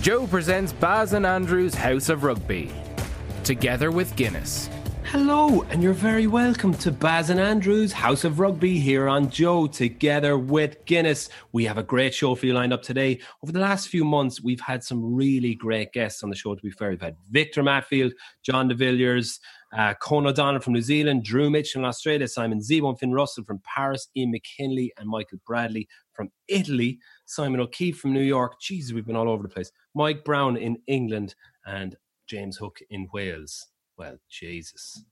Joe presents Baz and Andrew's House of Rugby, together with Guinness. Hello, and you're very welcome to Baz and Andrew's House of Rugby here on Joe, together with Guinness. We have a great show for you lined up today. Over the last few months, we've had some really great guests on the show, to be fair. We've had Victor Matfield, Jean de Villiers, uh, Con O'Donnell from New Zealand, Drew Mitchell in Australia, Simon Zebo Finn Russell from Paris, Ian McKinley and Michael Bradley from Italy, Simon O'Keefe from New York. Jesus, we've been all over the place. Mike Brown in England and James Hook in Wales well, Jesus,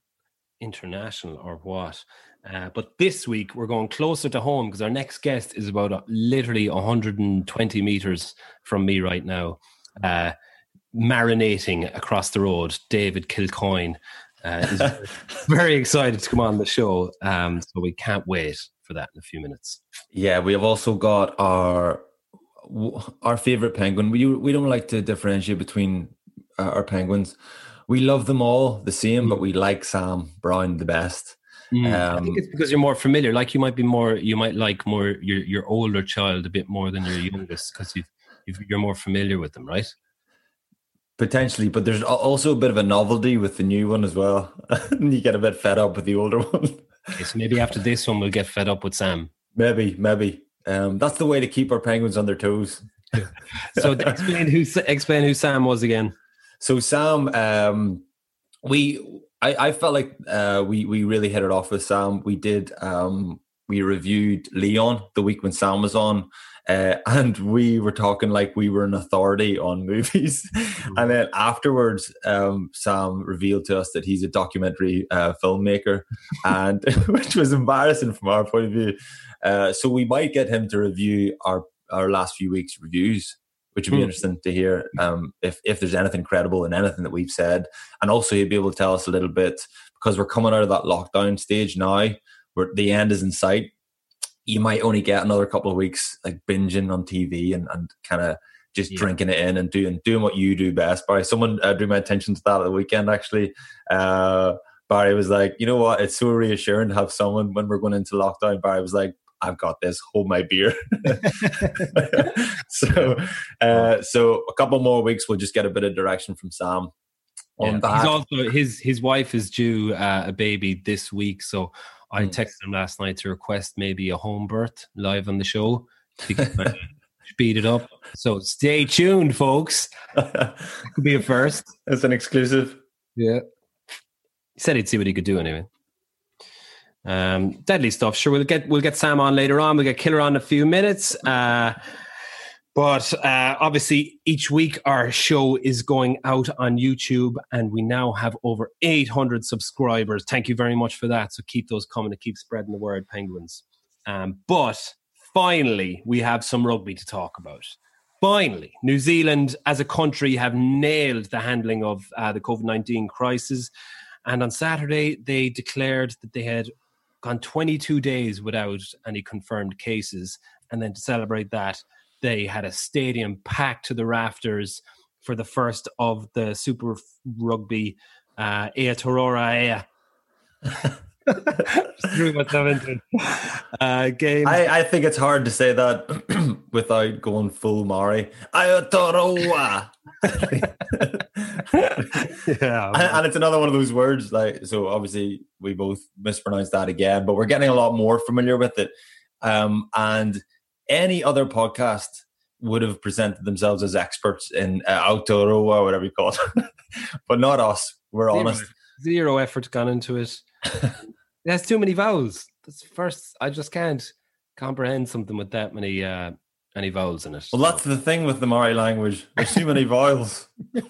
international or what? Uh, but this week we're going closer to home because our next guest is about uh, literally 120 meters from me right now, uh, marinating across the road. David Kilcoyne uh, is very excited to come on the show, um, so we can't wait for that in a few minutes. Yeah, we have also got our our favorite penguin. We we don't like to differentiate between uh, our penguins we love them all the same, mm. but we like Sam Brown the best. Mm. Um, I think it's because you're more familiar. Like you might be more, you might like more your your older child a bit more than your youngest because you you're more familiar with them, right? Potentially, but there's also a bit of a novelty with the new one as well. you get a bit fed up with the older one. okay, so maybe after this one, we'll get fed up with Sam. Maybe, maybe. Um, that's the way to keep our penguins on their toes. so explain who explain who Sam was again. So Sam, um, we I, I felt like uh, we we really hit it off with Sam. We did um, we reviewed Leon the week when Sam was on, uh, and we were talking like we were an authority on movies. Mm-hmm. And then afterwards, um, Sam revealed to us that he's a documentary uh, filmmaker, and which was embarrassing from our point of view. Uh, so we might get him to review our our last few weeks' reviews which would be mm. interesting to hear um, if if there's anything credible in anything that we've said, and also he'd be able to tell us a little bit because we're coming out of that lockdown stage now, where the end is in sight. You might only get another couple of weeks like binging on TV and, and kind of just yeah. drinking it in and doing doing what you do best. Barry, someone uh, drew my attention to that at the weekend actually. Uh, Barry was like, you know what? It's so reassuring to have someone when we're going into lockdown. Barry was like, I've got this. Hold my beer. so, uh, so a couple more weeks, we'll just get a bit of direction from Sam. On yeah, that. He's also his his wife is due uh, a baby this week, so I mm. texted him last night to request maybe a home birth live on the show. to speed it up. So stay tuned, folks. could be a first. It's an exclusive. Yeah. He said he'd see what he could do anyway. Um, deadly stuff. Sure, we'll get we'll get Sam on later on. We'll get Killer on in a few minutes. Uh, but uh, obviously, each week our show is going out on YouTube, and we now have over 800 subscribers. Thank you very much for that. So keep those coming to keep spreading the word, Penguins. Um, but finally, we have some rugby to talk about. Finally, New Zealand as a country have nailed the handling of uh, the COVID 19 crisis. And on Saturday, they declared that they had gone 22 days without any confirmed cases. And then to celebrate that, they had a stadium packed to the rafters for the first of the Super Rugby uh, Aotearoa threw myself into uh, game. I, I think it's hard to say that without going full Maori. Aotearoa. yeah, and, and, it's another one of those words. Like so, obviously we both mispronounced that again, but we're getting a lot more familiar with it. Um, and any other podcast would have presented themselves as experts in uh, Aotearoa or whatever you call it, but not us. We're Zero. honest. Zero effort gone into it. It has too many vowels. That's first. I just can't comprehend something with that many uh, any vowels in it. Well, that's the thing with the Maori language. There's too many vowels. so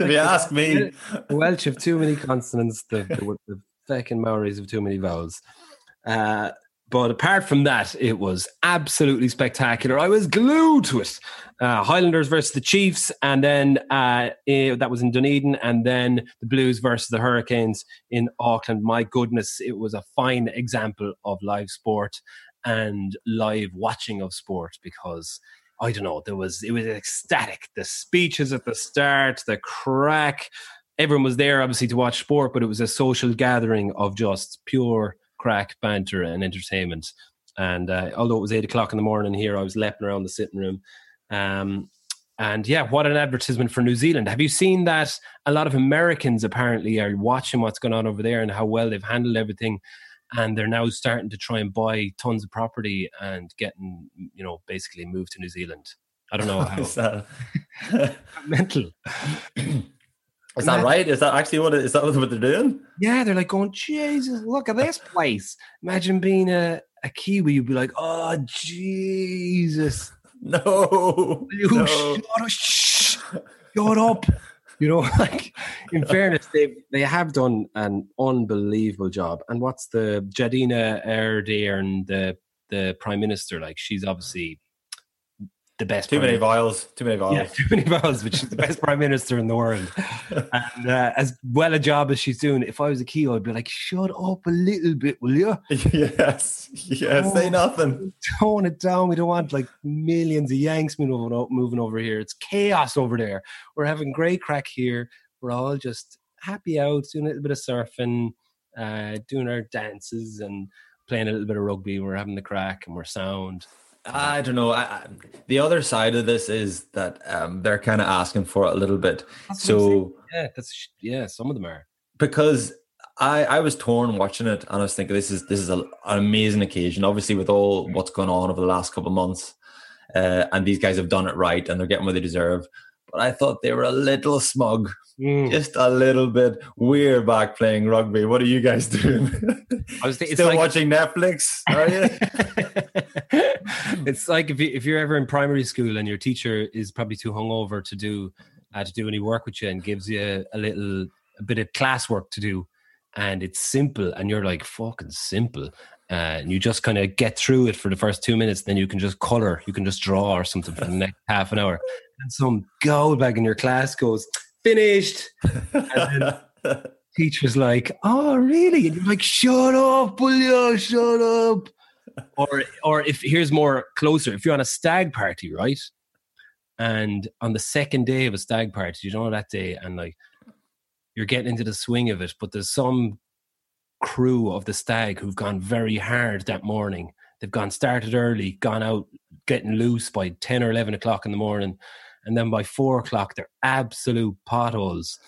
if you ask me, the Welsh have too many consonants. The, the, the fucking Maoris have too many vowels. Uh, but apart from that, it was absolutely spectacular. I was glued to it. Uh, Highlanders versus the Chiefs, and then uh, it, that was in Dunedin, and then the Blues versus the Hurricanes in Auckland. My goodness, it was a fine example of live sport and live watching of sport because I don't know, there was it was ecstatic. The speeches at the start, the crack. Everyone was there obviously to watch sport, but it was a social gathering of just pure crack, banter, and entertainment. And uh, although it was eight o'clock in the morning here, I was leaping around the sitting room. Um, And yeah, what an advertisement for New Zealand. Have you seen that a lot of Americans apparently are watching what's going on over there and how well they've handled everything? And they're now starting to try and buy tons of property and getting, you know, basically move to New Zealand. I don't know how. Mental. is that right? Is that actually what it, is that what they're doing? Yeah, they're like going, Jesus, look at this place. Imagine being a, a Kiwi, you'd be like, oh, Jesus. No. You no. shut up, shh, shut up. You know, like in fairness, they they have done an unbelievable job. And what's the Jacinda Ardern, the the prime minister? Like she's obviously the best. Too many vials. Too many vials. Yeah, too many vials. Which is the best prime minister in the world. And uh, as well a job as she's doing, if I was a key, I'd be like, "Shut up a little bit, will you? yes. Yes. Say nothing. Tone it down. We don't want like millions of Yanks moving moving over here. It's chaos over there. We're having great crack here. We're all just happy out, doing a little bit of surfing, uh, doing our dances, and playing a little bit of rugby. We're having the crack, and we're sound. I don't know. I, I, the other side of this is that um, they're kind of asking for it a little bit. That's what I'm saying. So Yeah, that's yeah. Some of them are. because I I was torn watching it, and I was thinking this is this is a, an amazing occasion. Obviously, with all what's gone on over the last couple of months, uh, and these guys have done it right, and they're getting what they deserve. But I thought they were a little smug, Mm. just a little bit. We're back playing rugby. What are you guys doing? I was thinking, Still like, watching Netflix? Are you? it's like if you if you're ever in primary school and your teacher is probably too hungover to do uh, to do any work with you and gives you a, a little a bit of classwork to do, and it's simple, and you're like fucking simple, uh, and you just kind of get through it for the first two minutes, then you can just color, you can just draw or something for the next half an hour, and some gold bag in your class goes finished. And then teacher's like, "Oh, really?" And you're like, "Shut up, you? Shut up." or, or if here's more closer, if you're on a stag party, right, and on the second day of a stag party, you know that day, and like you're getting into the swing of it, but there's some crew of the stag who've gone very hard that morning. They've gone started early, gone out getting loose by ten or eleven o'clock in the morning, and then by four o'clock they're absolute potholes.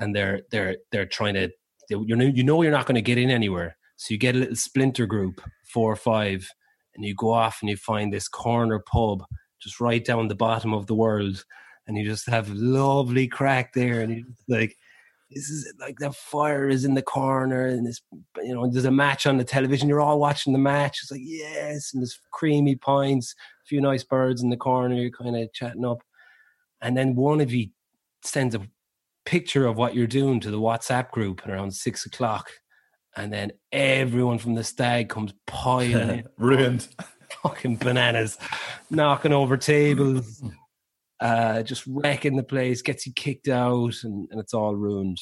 And they're they're they're trying to you know you know you're not going to get in anywhere. So you get a little splinter group four or five and you go off and you find this corner pub just right down the bottom of the world. And you just have lovely crack there and you like this is like the fire is in the corner and this you know there's a match on the television. You're all watching the match. It's like yes and there's creamy pints a few nice birds in the corner you're kind of chatting up and then one of you sends a picture of what you're doing to the WhatsApp group around six o'clock, and then everyone from the stag comes piling Ruined. fucking bananas, knocking over tables, uh, just wrecking the place, gets you kicked out, and, and it's all ruined.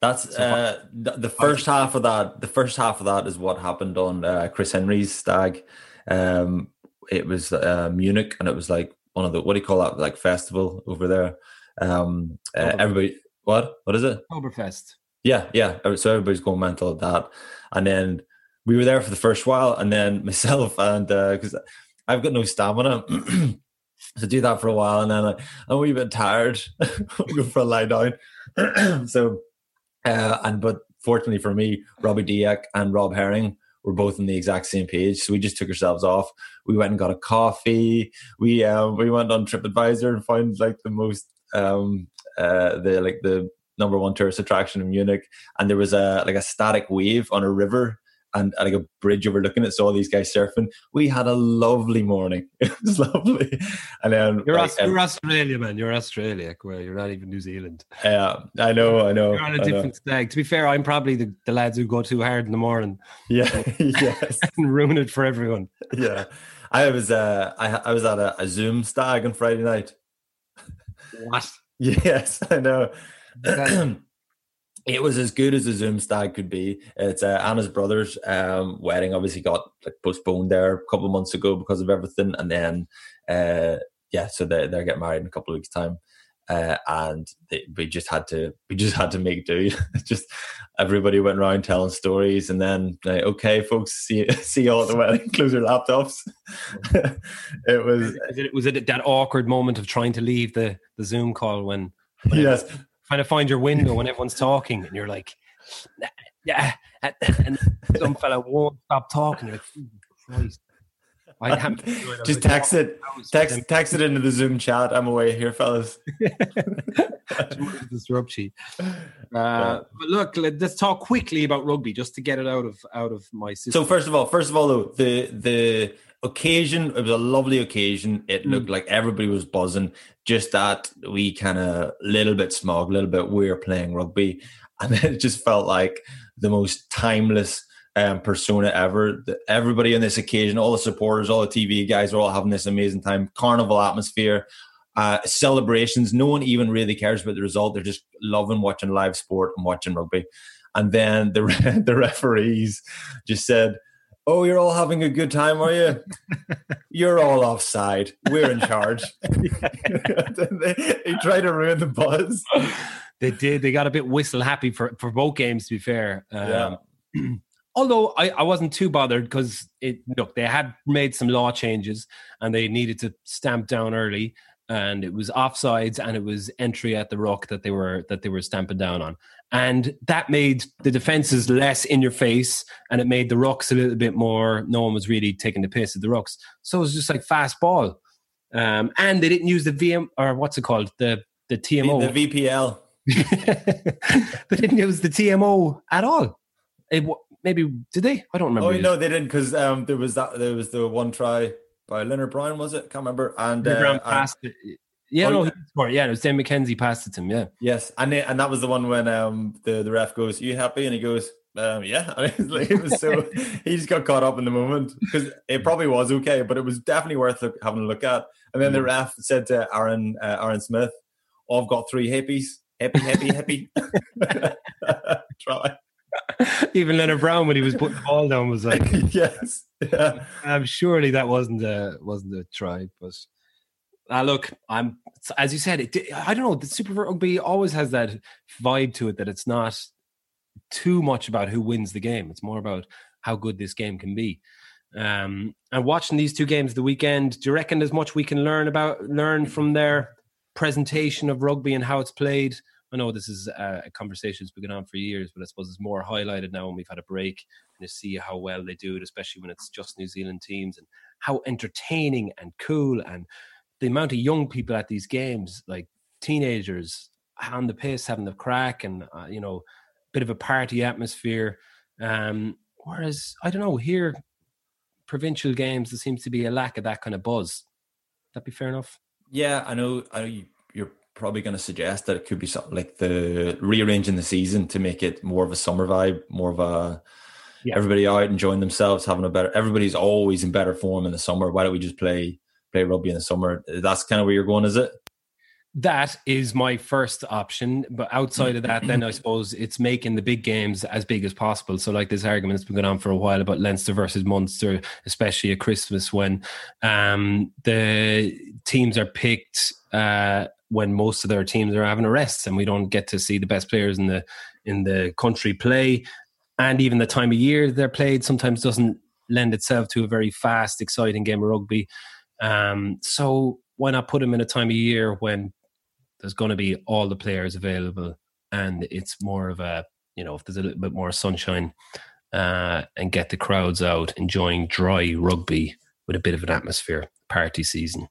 That's So- uh, the, the first half of that. The first half of that is what happened on uh, Chris Henry's stag. Um, it was uh, Munich, and it was like one of the what do you call that? Like festival over there. Um, uh, everybody, what? What is it? Oktoberfest. Yeah, yeah. So everybody's going mental at that, and then we were there for the first while, and then myself and because I've got no stamina. so do that for a while, and then I, I'm a wee bit tired. I'm for a lie down. so, uh, and but fortunately for me, Robbie Diack and Rob Herring were both on the exact same page. So we just took ourselves off. We went and got a coffee. We um, we went on TripAdvisor and found like the most um uh the like the number one tourist attraction in Munich, and there was a like a static wave on a river. And, and like a bridge overlooking it, so all these guys surfing. We had a lovely morning. It was lovely, and then You're, like, Aus- you're Australia, man. You're Australia. Well, you're not even New Zealand. Yeah, I know, I know. You're on a I know. different stag. To be fair, I'm probably the, the lads who go too hard in the morning Yeah, yes, and ruin it for everyone. yeah. I was, uh, I, I was at a, a Zoom stag on Friday night. What? Yes, I know. That- it was as good as a Zoom stag could be. It's uh, Anna's brother's um, wedding. Obviously, got like postponed there a couple of months ago because of everything, and then uh, yeah, so they they're getting married in a couple of weeks' time. uh, and they, we just had to we just had to make do. just everybody went around telling stories, and then like, okay, folks, see see you all at the wedding. Close your laptops. it was it, was it that awkward moment of trying to leave the the Zoom call when, when yes trying to find your window when everyone's talking, and you're like, yeah, and some fella won't stop talking. You're like, Christ. I have just text it, text, text it into the Zoom chat. I'm away here, fellas. Disrupt sheet. Uh, but look, let's talk quickly about rugby just to get it out of out of my system. So first of all, first of all, though the the occasion it was a lovely occasion. It looked mm. like everybody was buzzing. Just that we kind of little bit smog, a little bit we're playing rugby, and it just felt like the most timeless um, persona ever. Everybody on this occasion, all the supporters, all the TV guys are all having this amazing time. Carnival atmosphere, uh, celebrations. No one even really cares about the result. They're just loving watching live sport and watching rugby. And then the the referees just said, "Oh, you're all having a good time, are you? you're all offside. We're in charge." they, they try to ruin the buzz. They did. They got a bit whistle happy for for both games. To be fair, um, yeah. although I, I wasn't too bothered because it look they had made some law changes and they needed to stamp down early and it was offsides and it was entry at the rock that they were that they were stamping down on and that made the defenses less in your face and it made the rocks a little bit more no one was really taking the piss at the rocks. so it was just like fast ball um, and they didn't use the VM or what's it called the the TMO the VPL they didn't use the TMO at all it, maybe did they? I don't remember. Oh no, they didn't because um, there was that there was the one try by Lienert-Brown, was it? Can't remember. And uh, Brown passed it. Yeah, oh, no, he scored. Yeah, it was Dan McKenzie passed it to him. Yeah. Yes, and they, and that was the one when um the, the ref goes, "You happy?" and he goes, um, "Yeah." it was so he just got caught up in the moment because it probably was okay, but it was definitely worth look, having a look at. And then the mm. ref said to Aaron uh, Aaron Smith, oh, "I've got three hippies, happy, happy, happy." Try. Even Lienert-Brown, when he was putting the ball down, was like, "Yes, yeah." Um, surely that wasn't a wasn't a try, but uh, look, I'm as you said. It, I don't know. The Super Rugby always has that vibe to it that it's not too much about who wins the game. It's more about how good this game can be. Um, and watching these two games the weekend, do you reckon there's much we can learn about learn from their presentation of rugby and how it's played? I know this is a conversation that's been going on for years, but I suppose it's more highlighted now when we've had a break and to see how well they do it, especially when it's just New Zealand teams and how entertaining and cool and the amount of young people at these games, like teenagers on the piss, having the crack and, uh, you know, a bit of a party atmosphere. Um, whereas, I don't know, here, provincial games, there seems to be a lack of that kind of buzz. That be fair enough? Yeah, I know. I know you probably going to suggest that it could be something like the rearranging the season to make it more of a summer vibe, more of a yeah. everybody out enjoying themselves, having a better. Everybody's always in better form in the summer. Why don't we just play play rugby in the summer? That's kind of where you're going, is it? That is my first option, but outside of that, then I suppose it's making the big games as big as possible. So, like this argument that's been going on for a while about Leinster versus Munster, especially at Christmas when um, the teams are picked uh, when most of their teams are having arrests and we don't get to see the best players in the in the country play and even the time of year they're played sometimes doesn't lend itself to a very fast exciting game of rugby um, so why not put them in a time of year when there's going to be all the players available and it's more of a you know if there's a little bit more sunshine uh, and get the crowds out enjoying dry rugby with a bit of an atmosphere party season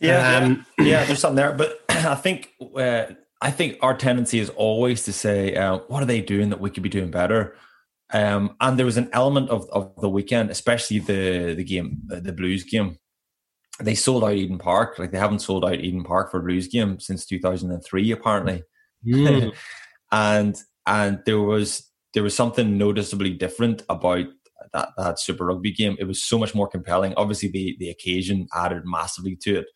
yeah, um, yeah, yeah, there's something there. But I think uh, I think our tendency is always to say, uh, "What are they doing that we could be doing better?" Um, and there was an element of, of the weekend, especially the the game, the Blues game. They sold out Eden Park. Like they haven't sold out Eden Park for a Blues game since 2003, apparently. Mm. and and there was there was something noticeably different about that that Super Rugby game. It was so much more compelling. Obviously, the the occasion added massively to it,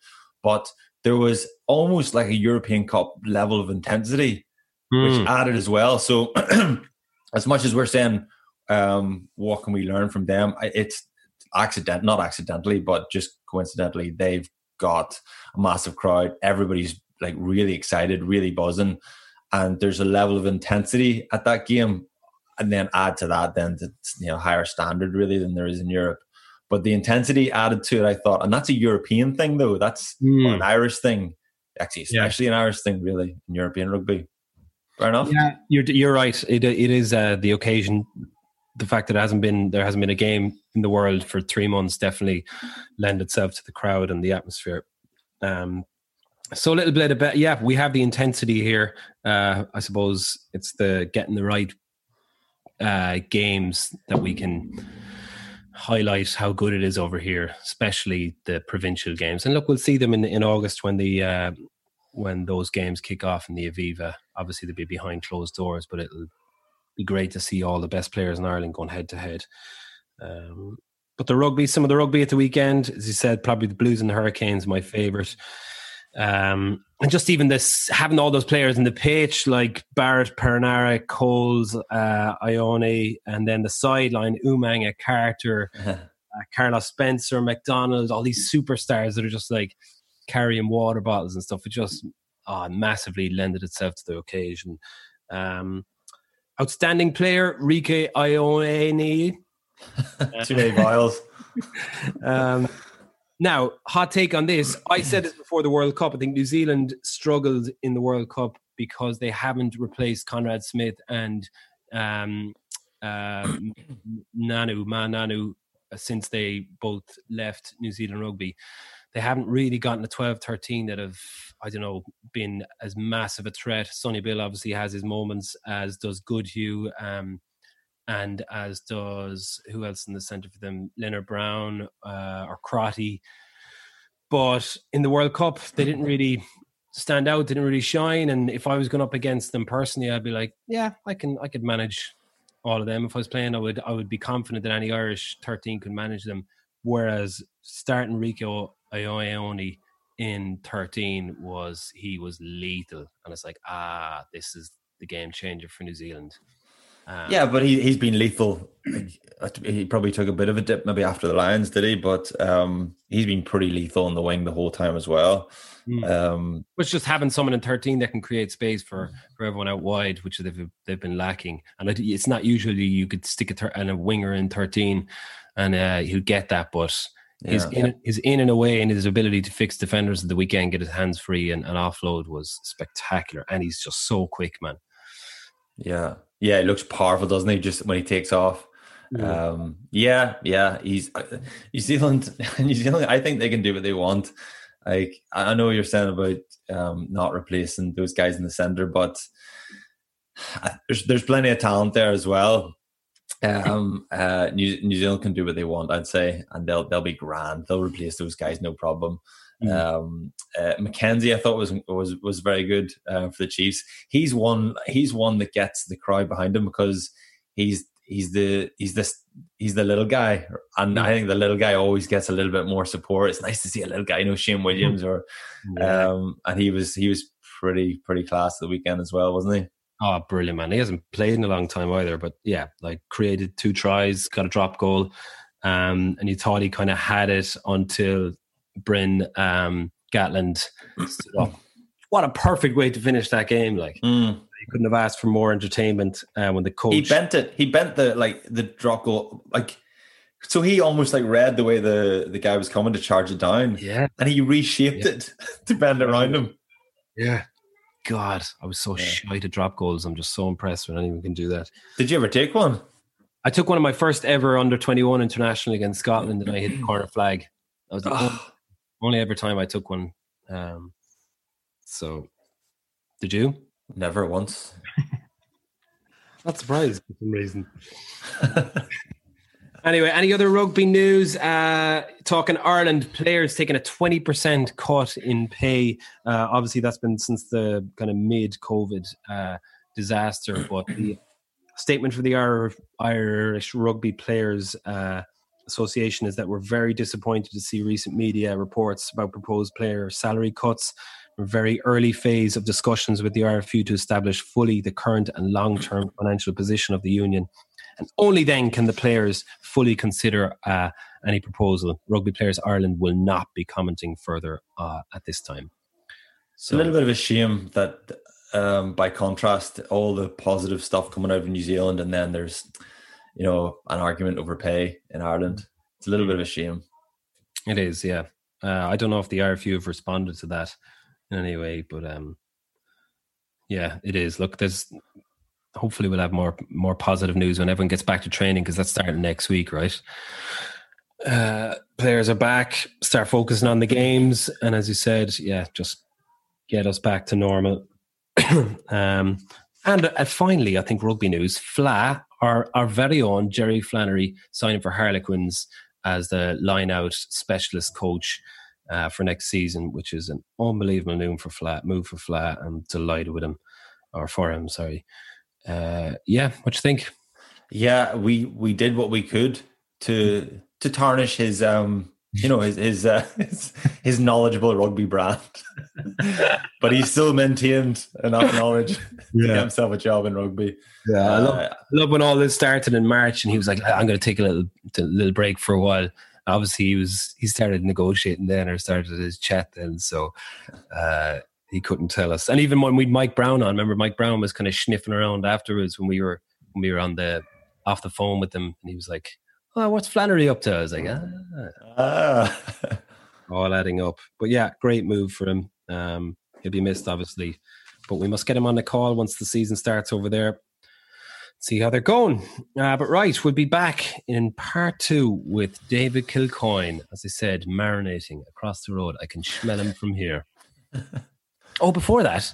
but there was almost like a European Cup level of intensity, mm. which hmm. added as well. So, as much as we're saying, um, what can we learn from them? It's accident, not accidentally, but just coincidentally, they've got a massive crowd. Everybody's like really excited, really buzzing, and there's a level of intensity at that game, and then add to that then it's you know higher standard really than there is in Europe. But the intensity added to it, I thought, and that's a European thing though. That's mm. an Irish thing, actually, especially yeah. an Irish thing, really, in European rugby. Fair enough. Yeah, you're you're right. It it is uh, the occasion. The fact that it hasn't been there hasn't been a game in the world for three months definitely lend itself to the crowd and the atmosphere. Um, so a little bit about yeah, we have the intensity here. Uh, I suppose it's the getting the right uh, games that we can highlight how good it is over here, especially the provincial games. And look, we'll see them in in August when the uh, when those games kick off in the Aviva. Obviously, they'll be behind closed doors, but it'll be great to see all the best players in Ireland going head to head. Um, but the rugby, some of the rugby at the weekend, as you said, probably the Blues and the Hurricanes, my favourite. Um, and just even this having all those players in the pitch like Barrett, Perenara, Coles, uh, Ioane, and then the sideline, Umaga, Carter, uh, Carlos Spencer, McDonald, all these superstars that are just like carrying water bottles and stuff. It just oh, massively lended itself to the occasion. Um, outstanding player, Rieko Ioane. Too many vials. um, now, hot take on this. I said this before the World Cup. I think New Zealand struggled in the World Cup because they haven't replaced Conrad Smith and um, uh, Nonu, Ma'a Nonu, uh, since they both left New Zealand rugby. They haven't really gotten a 12 13 that have, I don't know, been as massive a threat. Sonny Bill obviously has his moments, as does Goodhue. Um, and as does who else in the centre for them? Lienert-Brown uh, or Crotty. But in the World Cup, they didn't really stand out, didn't really shine. And if I was going up against them personally, I'd be like, yeah, I can, I could manage all of them. If I was playing, I would, I would be confident that any Irish thirteen could manage them. Whereas starting Rieko Ioane in thirteen was he was lethal, and it's like, ah, this is the game changer for New Zealand. Um, yeah, but he he's been lethal. He probably took a bit of a dip maybe after the Lions, did he? But um, he's been pretty lethal on the wing the whole time as well. Mm. Um, which just having someone in thirteen that can create space for for everyone out wide, which they've they've been lacking. And it's not usually you could stick a, thir- and a winger in thirteen, and uh, he'll get that, but. Yeah. His in, his in and away and his ability to fix defenders at the weekend, get his hands free and, and offload was spectacular. And he's just so quick, man. Yeah, yeah, it looks powerful, doesn't he? Just when he takes off. Yeah. Um, yeah, yeah. He's uh, New Zealand. New Zealand. I think they can do what they want. Like I know you're saying about um, not replacing those guys in the center, but there's there's plenty of talent there as well. Um, uh, New, New Zealand can do what they want, I'd say, and they'll they'll be grand. They'll replace those guys, no problem. Mm. Um, uh, McKenzie, I thought was was was very good uh, for the Chiefs. He's one. He's one that gets the crowd behind him because he's he's the he's this he's the little guy, and mm. I think the little guy always gets a little bit more support. It's nice to see a little guy, you know, Shane Williams, or yeah. um, and he was he was pretty pretty class the weekend as well, wasn't he? Oh, brilliant, man. He hasn't played in a long time either, but yeah, like created two tries, got a drop goal. Um, and you thought he kind of had it until Bryn um, Gatland. what a perfect way to finish that game! Like mm. you couldn't have asked for more entertainment uh, when the coach he bent it. He bent the like the drop goal like. So he almost like read the way the, the guy was coming to charge it down. Yeah. And he reshaped yeah. it to bend around him. Yeah. God, I was so yeah. shy to drop goals. I'm just so impressed when anyone can do that. Did you ever take one? I took one of my first ever under 21 international against Scotland and I hit the corner flag. That was the oh. Only ever time I took one. Um, so, did you? Never once. Not surprised for some reason. anyway, any other rugby news? Uh, talking Ireland players taking a 20% cut in pay. Uh, obviously, that's been since the kind of mid COVID uh, disaster. But the statement for the Irish rugby players uh, Association is that we're very disappointed to see recent media reports about proposed player salary cuts. We're very early phase of discussions with the RFU to establish fully the current and long term financial position of the union. And only then can the players fully consider uh, any proposal. Rugby Players Ireland will not be commenting further uh, at this time. So, a little bit of a shame that, um, by contrast, all the positive stuff coming out of New Zealand, and then there's, you know, an argument over pay in Ireland. It's a little bit of a shame. It is, yeah. Uh, I don't know if the RFU have responded to that in any way, but um, yeah, it is. Look, there's hopefully we'll have more more positive news when everyone gets back to training because that's starting next week, right? Uh, players are back, start focusing on the games, and as you said, yeah, just get us back to normal. um, and uh, finally, I think rugby news: Fla, our our very own Jerry Flannery, signing for Harlequins as the line-out specialist coach. Uh, for next season, which is an unbelievable move for Flat. Move for Flat. I'm delighted with him, or for him. Sorry uh, yeah, what you think? Yeah, we we did what we could to to tarnish his um you know his his uh, his, his knowledgeable rugby brand, but he still maintained enough knowledge yeah. to get himself a job in rugby. Yeah, uh, I, love, I love when all this started in March, and he was like, "I'm going to take a little a little break for a while." Obviously, he was he started negotiating then, or started his chat then. So, uh, he couldn't tell us. And even when we would Mike Brown on, remember Mike Brown was kind of sniffing around afterwards when we were when we were on the off the phone with him, and he was like, "Oh, what's Flannery up to?" I was like, "Ah." ah. All adding up, but yeah, great move for him. Um, he'll be missed, obviously, but we must get him on the call once the season starts over there. See how they're going. Uh, but right, we'll be back in part two with David Kilcoyne. As I said, marinating across the road. I can smell him from here. Oh, before that,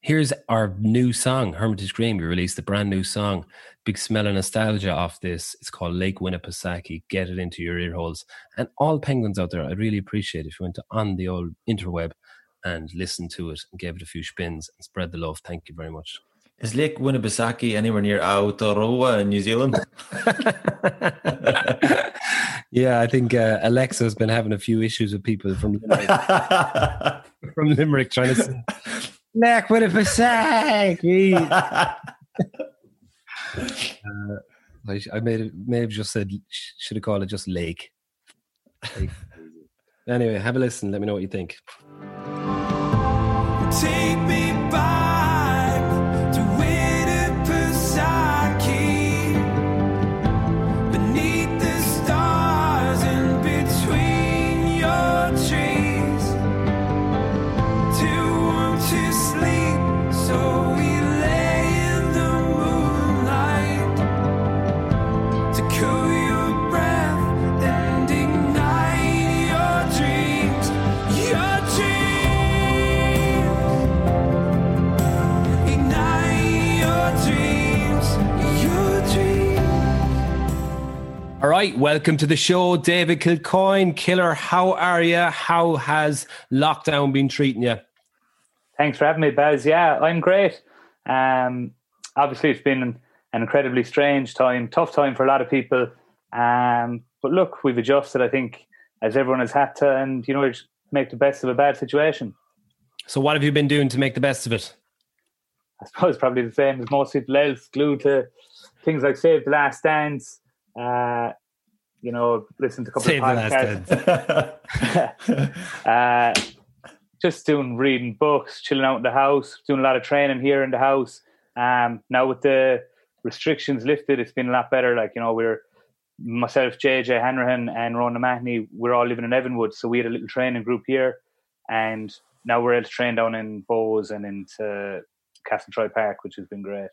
here's our new song, Hermitage Green. We released a brand new song. Big smell of nostalgia off this. It's called Lake Winnipesaukee. Get it into your ear holes. And all penguins out there, I'd really appreciate if you went to, on the old interweb and listened to it and gave it a few spins and spread the love. Thank you very much. Is Lake Winnipesaukee anywhere near Aotearoa in New Zealand? yeah, I think uh, Alexa's been having a few issues with people from Limerick, from Limerick trying to say, Lake Winnipesaukee. uh, I, I made it, may have just said, should have called it just Lake. Lake. Anyway, have a listen. Let me know what you think. Take me back. Welcome to the show, David Kilcoyne. Killer, how are you? How has lockdown been treating you? Thanks for having me, Baz. Yeah, I'm great. Um, obviously, it's been an, incredibly strange time, tough time for a lot of people. Um, but look, we've adjusted, I think, as everyone has had to, and you know, just make the best of a bad situation. So, what have you been doing to make the best of it? I suppose probably the same as most people else, glued to things like Save the Last Dance, uh, you know, listen to a couple Save of podcasts. uh, just doing reading books, chilling out in the house, doing a lot of training here in the house. Um, now with the restrictions lifted, it's been a lot better. Like you know, we're myself, JJ Hanrahan, and Ronan O'Mahony. We're all living in Evanwood, so we had a little training group here, and now we're able to train down in Bohs and into Castletroy Park, which has been great.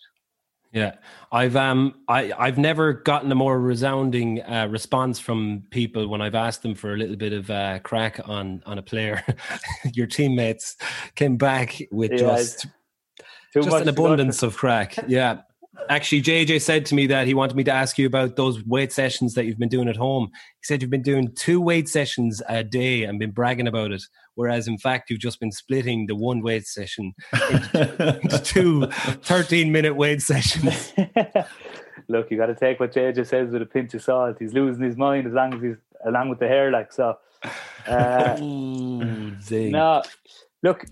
Yeah, I've um, I I've never gotten a more resounding uh, response from people when I've asked them for a little bit of uh, crack on on a player. Your teammates came back with yeah, just just an abundance of crack. Yeah, Actually, JJ said to me that he wanted me to ask you about those weight sessions that you've been doing at home. He said you've been doing two weight sessions a day and been bragging about it, whereas in fact you've just been splitting the one weight session into, into two 13 minute weight sessions. Look, you got to take what JJ says with a pinch of salt. He's losing his mind as long as he's along with the hair, like so. Uh, Ooh, no, look,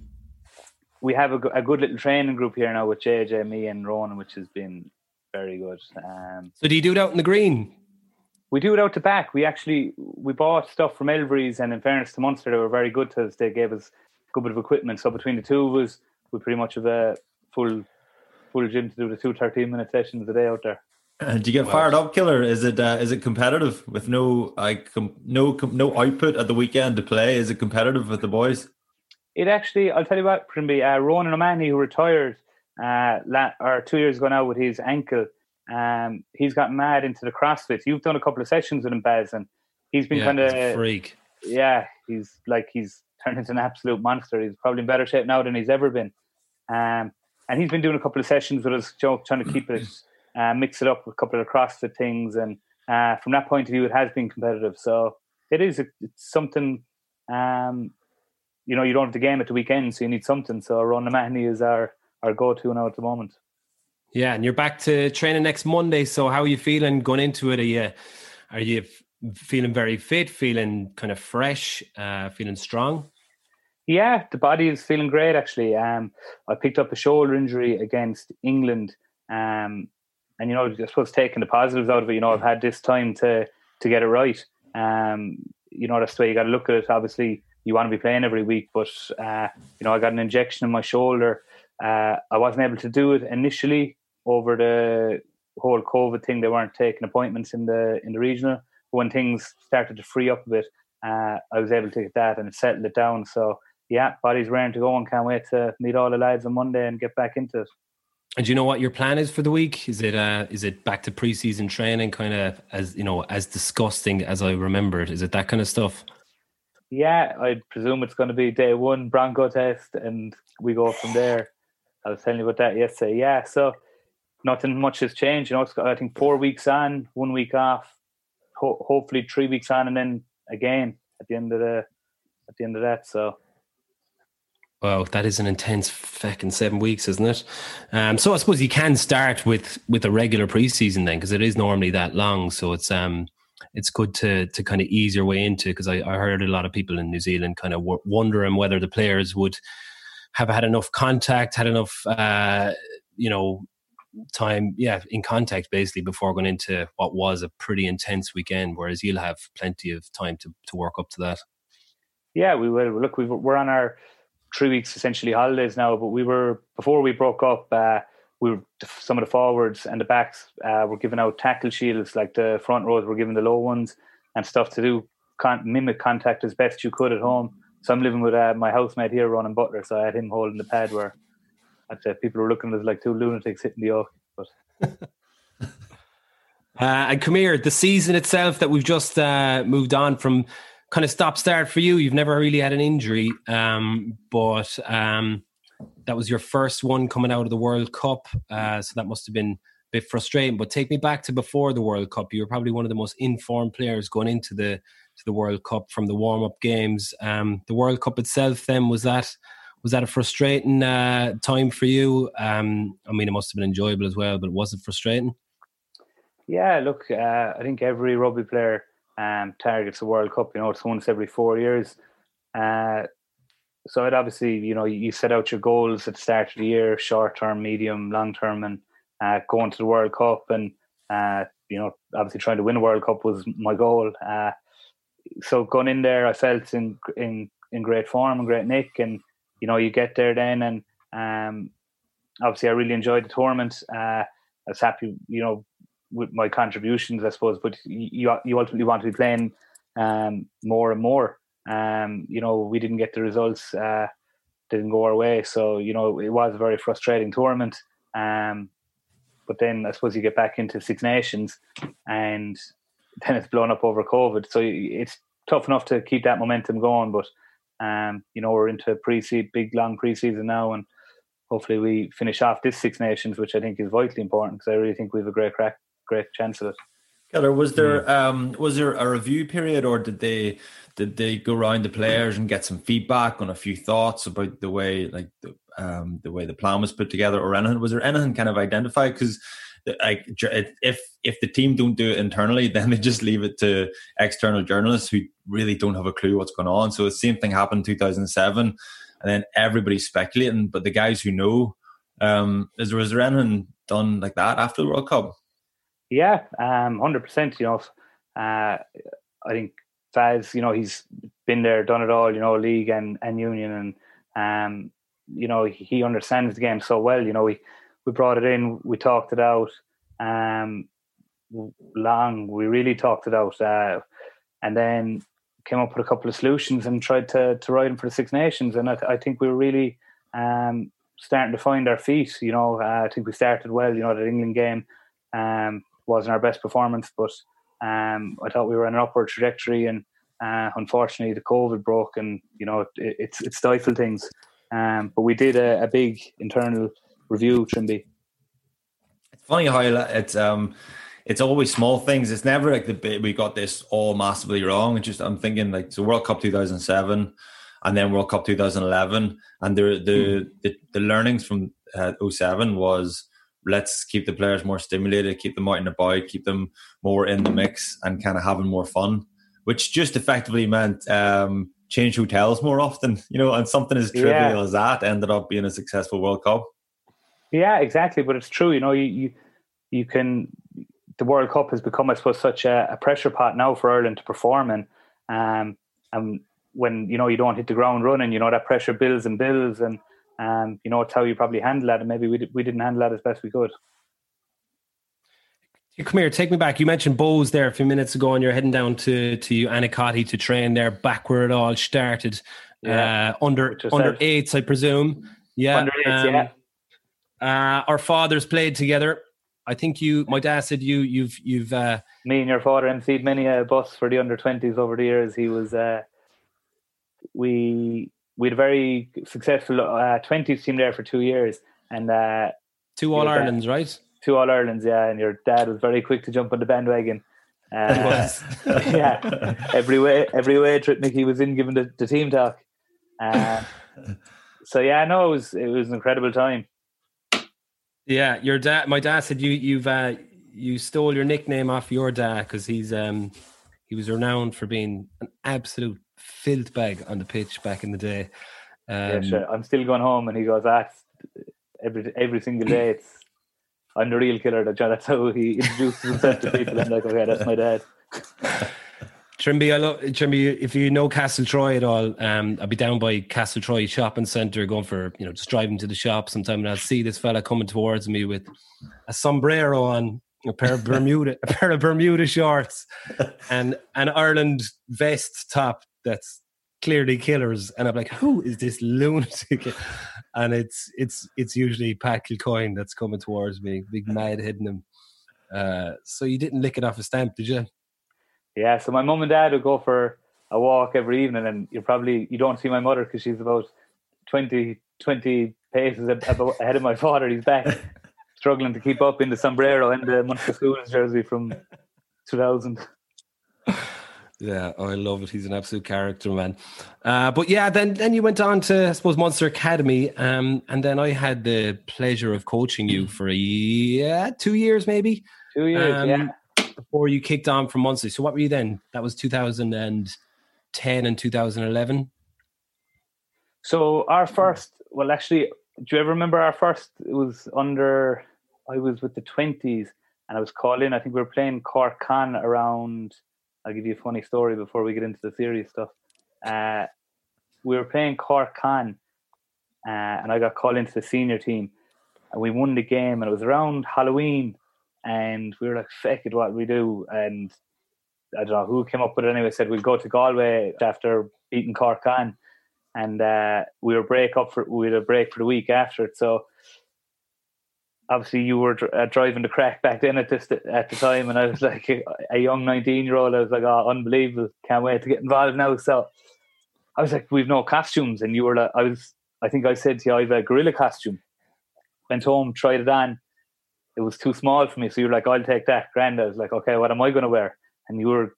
we have a, a, good little training group here now with JJ, me, and Ronan, which has been very good. Um, so do you do it out in the green? We do it out the back. We actually we bought stuff from Elvery's, and in fairness to Munster, they were very good to us. They gave us a good bit of equipment. So between the two of us, we pretty much have a full full gym to do the two 13 minute sessions a day out there. Uh, do you get fired up, Killer? Is it uh, is it competitive with no like com- no com- no output at the weekend to play? Is it competitive with the boys? It actually, I'll tell you what, Primby, uh, Ronan O'Mahony, who retired uh, la- or two years ago now with his ankle, um, he's got mad into the CrossFit. You've done a couple of sessions with him, Baz, and he's been Yeah, kind of freak. yeah, he's like he's turned into an absolute monster. He's probably in better shape now than he's ever been. Um, and he's been doing a couple of sessions with us, Joe, trying to keep it, uh, mix it up with a couple of CrossFit things. And uh, from that point of view, it has been competitive. So it is, it's something, um, you know, you don't have the game at the weekend, so you need something. So Ron Mahoney is our, our go to now at the moment. Yeah, and you're back to training next Monday. So how are you feeling going into it? Are you are you feeling very fit, feeling kind of fresh, uh, feeling strong? Yeah, the body is feeling great actually. Um, I picked up a shoulder injury against England, um, and you know, I suppose taking the positives out of it. You know, I've had this time to to get it right. Um, you know, that's the way you got to look at it. Obviously, you want to be playing every week, but uh, you know, I got an injection in my shoulder. Uh, I wasn't able to do it initially over the whole COVID thing. They weren't taking appointments in the in the regional. When things started to free up a bit, uh, I was able to get that and settle it down. So yeah, body's raring to go and can't wait to meet all the lads on Monday and get back into it. And do you know what your plan is for the week? Is it uh, is it back to preseason training, kind of as you know, as disgusting as I remember it? Is it that kind of stuff? Yeah, I presume it's going to be day one Bronco test, and we go from there. I was telling you about that yesterday. Yeah, so nothing much has changed. You know, it's got, I think four weeks on, one week off, ho- hopefully three weeks on, and then again at the end of the at the end of that. So Wow, that is an intense fucking seven weeks, isn't it? Um, so I suppose you can start with with a regular preseason then, because it is normally that long. So it's um it's good to to kind of ease your way into. Because I, I heard a lot of people in New Zealand kind of w- wondering whether the players would have had enough contact, had enough, uh, you know, time, yeah, in contact basically before going into what was a pretty intense weekend. Whereas you'll have plenty of time to to work up to that. Yeah, we will. Look, we we're on our three weeks essentially holidays now, but we were before we broke up. Uh, we were some of the forwards and the backs uh, were giving out tackle shields, like the front rows were giving the low ones and stuff to do con- mimic contact as best you could at home. So I'm living with uh, my housemate here, Ronan Butler. So I had him holding the pad where I'd say people were looking at us like two lunatics hitting the oak. But Uh, and come here, the season itself that we've just uh, moved on from kind of stop start for you. You've never really had an injury, um, but um, that was your first one coming out of the World Cup. Uh, so that must have been a bit frustrating. But take me back to before the World Cup. You were probably one of the most informed players going into the to the World Cup from the warm up games. Um, the World Cup itself, then was that was that a frustrating uh, time for you? Um, I mean, it must have been enjoyable as well, but was it frustrating? yeah, look, uh, I think every rugby player um, targets the World Cup. You know, it's once every four years. Uh, so it obviously, you know, you set out your goals at the start of the year, short term, medium, long term, and uh, going to the World Cup, and uh, you know, obviously trying to win the World Cup was my goal. Uh, so going in there, I felt in in in great form and great nick, and you know, you get there then, and um, obviously I really enjoyed the tournament. Uh, I was happy, you know, with my contributions, I suppose. But you you ultimately want to be playing um, more and more. Um, you know, we didn't get the results, uh, didn't go our way. So you know, it was a very frustrating tournament. Um, but then I suppose you get back into Six Nations, and then it's blown up over COVID. So it's tough enough to keep that momentum going. But um, you know, we're into pre-season, big long pre-season now, and hopefully we finish off this Six Nations, which I think is vitally important because I really think we have a great crack, great chance of it. Killer, was there um, was there a review period, or did they did they go around the players and get some feedback on a few thoughts about the way like the, um, the way the plan was put together, or anything? Was there anything kind of identified? Because like if if the team don't do it internally, then they just leave it to external journalists who really don't have a clue what's going on. So the same thing happened in 2007, and then everybody's speculating, but the guys who know, um, is there was there anything done like that after the World Cup? Yeah, um, hundred percent. You know, uh, I think Faz, you know, he's been there, done it all. You know, league and and union, and um, you know, he understands the game so well. You know, we we brought it in, we talked it out, um, long. We really talked it out, uh, and then came up with a couple of solutions and tried to to ride him for the Six Nations. And I, I think we were really um, starting to find our feet. You know, uh, I think we started well. You know, the England game um, wasn't our best performance, but um, I thought we were on an upward trajectory. And uh, unfortunately, the COVID broke, and you know, it, it, it stifled things. Um, but we did a, a big internal review, Trimby. It's funny how it's um it's always small things. It's never like the bit we got this all massively wrong. It's just I'm thinking like so World Cup 2007 and then World Cup 2011 and the the mm. the, the, learnings from uh, 07 was let's keep the players more stimulated, keep them out and about, keep them more in the mix and kind of having more fun, which just effectively meant um, change hotels more often, you know, and something as trivial yeah. as that ended up being a successful World Cup. Yeah, exactly. But it's true, you know, you, you, you can, the World Cup has become, I suppose, such a, a pressure pot now for Ireland to perform in. Um, and when, you know, you don't hit the ground running, you know, that pressure builds and builds. And, um, you know, it's how you probably handle that. And maybe we, we didn't handle that as best we could. Come here, take me back. You mentioned Bohs there a few minutes ago, and you're heading down to to Annacotty to train there, back where it all started, yeah. uh, under under eights, I presume. Yeah, under eights, um, yeah. Uh, our fathers played together. I think you, my dad said you, you've, you've. Uh, Me and your father emceed many a bus for the under twenties over the years. He was. Uh, we we had a very successful uh, twenties team there for two years, and uh, two All Irelands, right? two All Irelands, yeah, and your dad was very quick to jump on the bandwagon. Uh, yeah, every way, every way trip Nicky was in giving the, the team talk. Uh, so yeah, no, it was it was an incredible time. Yeah, your dad. My dad said you you've uh, you stole your nickname off your dad because he's um he was renowned for being an absolute filth bag on the pitch back in the day. Um, yeah, sure. I'm still going home, and he goes, "Ah, every every single day it's I'm the real killer. That that's how he introduces himself to people. I'm like, okay, that's my dad. Trimby, I love Trimby. If you know Castle Troy at all, um, I'll be down by Castle Troy shopping centre, going for you know just driving to the shop sometime, and I'll see this fella coming towards me with a sombrero on, a pair of Bermuda, a pair of Bermuda shorts, and an Ireland vest top that's clearly killers. And I'm like, who is this lunatic? and it's it's it's usually Pat Kilcoyne that's coming towards me, big mad hitting him. Uh, so you didn't lick it off a stamp, did you? Yeah. So my mum and dad would go for a walk every evening, and you probably you don't see my mother because she's about 20, 20 paces ahead of my father. He's back struggling to keep up in the sombrero and the Munster Schools jersey from 2000. Yeah, oh, I love it. He's an absolute character, man. Uh, but yeah, then then you went on to I suppose Munster Academy, um, and then I had the pleasure of coaching you for a yeah two years maybe. Two years, um, yeah. Before you kicked on from Munster, so what were you then? That was 2010 and 2011. So our first, well, actually, do you ever remember our first? It was under. I was with the twenties, and I was calling. I think we were playing Cork Con around I'll give you a funny story before we get into the serious stuff. Uh, we were playing Cork Con, uh, and I got called into the senior team, and we won the game. And it was around Halloween, and we were like, "Feck it, what we do?" And I don't know who came up with it. Anyway, said we'll go to Galway after beating Cork Con, and uh, we were break up for we had a break for the week after it. So obviously you were uh, driving the crack back then at this at the time, and I was like a, a young nineteen year old. I was like, oh, unbelievable! Can't wait to get involved now. So I was like, we've no costumes, and you were like, I was, I think I said to you, I have a gorilla costume. Went home, tried it on. It was too small for me, so you're like, I'll take that. Grand. I was like, okay, what am I going to wear? And you were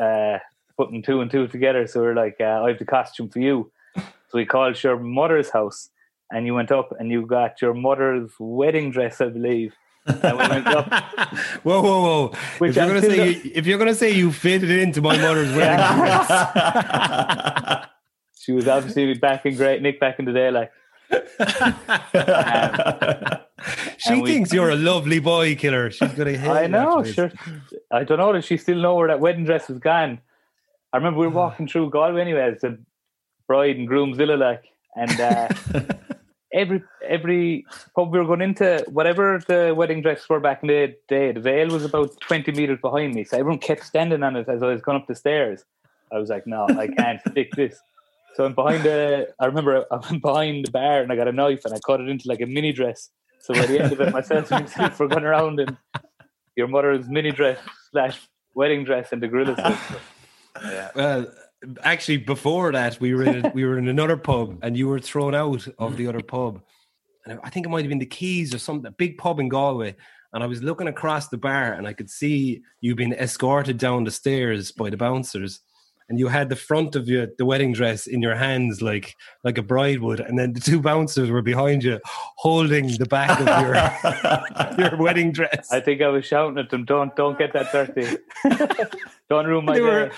uh, putting two and two together, so we are like, uh, I have the costume for you. So we called your mother's house and you went up and you got your mother's wedding dress, I believe. And we went up. whoa, whoa, whoa! If you're, gonna say you, if you're gonna say you fitted it into my mother's wedding dress, she was obviously back in great Nick back in the day, like. um, she we, thinks you're a lovely boy killer. She's gonna hate. I know, sure. I don't know. Does she still know where that wedding dress was gone? I remember we were walking through Galway anyway. It's a bride and groomzilla, like, and uh, every every pub we were going into, whatever the wedding dress were back in the day, the veil was about twenty meters behind me, so everyone kept standing on it as I was going up the stairs. I was like, no, I can't stick this. So I'm behind the. I remember I went behind the bar and I got a knife and I cut it into like a mini dress. So by the end of it, myself and myself were going around in your mother's mini dress slash wedding dress and the gorilla. Yeah. Well, actually, before that, we were in, we were in another pub, and you were thrown out of the other pub. And I think it might have been the Keys or something, a big pub in Galway. And I was looking across the bar, and I could see you being escorted down the stairs by the bouncers and you had the front of your the wedding dress in your hands like like a bride would and then the two bouncers were behind you holding the back of your your wedding dress i think i was shouting at them don't don't get that dirty don't ruin my they were,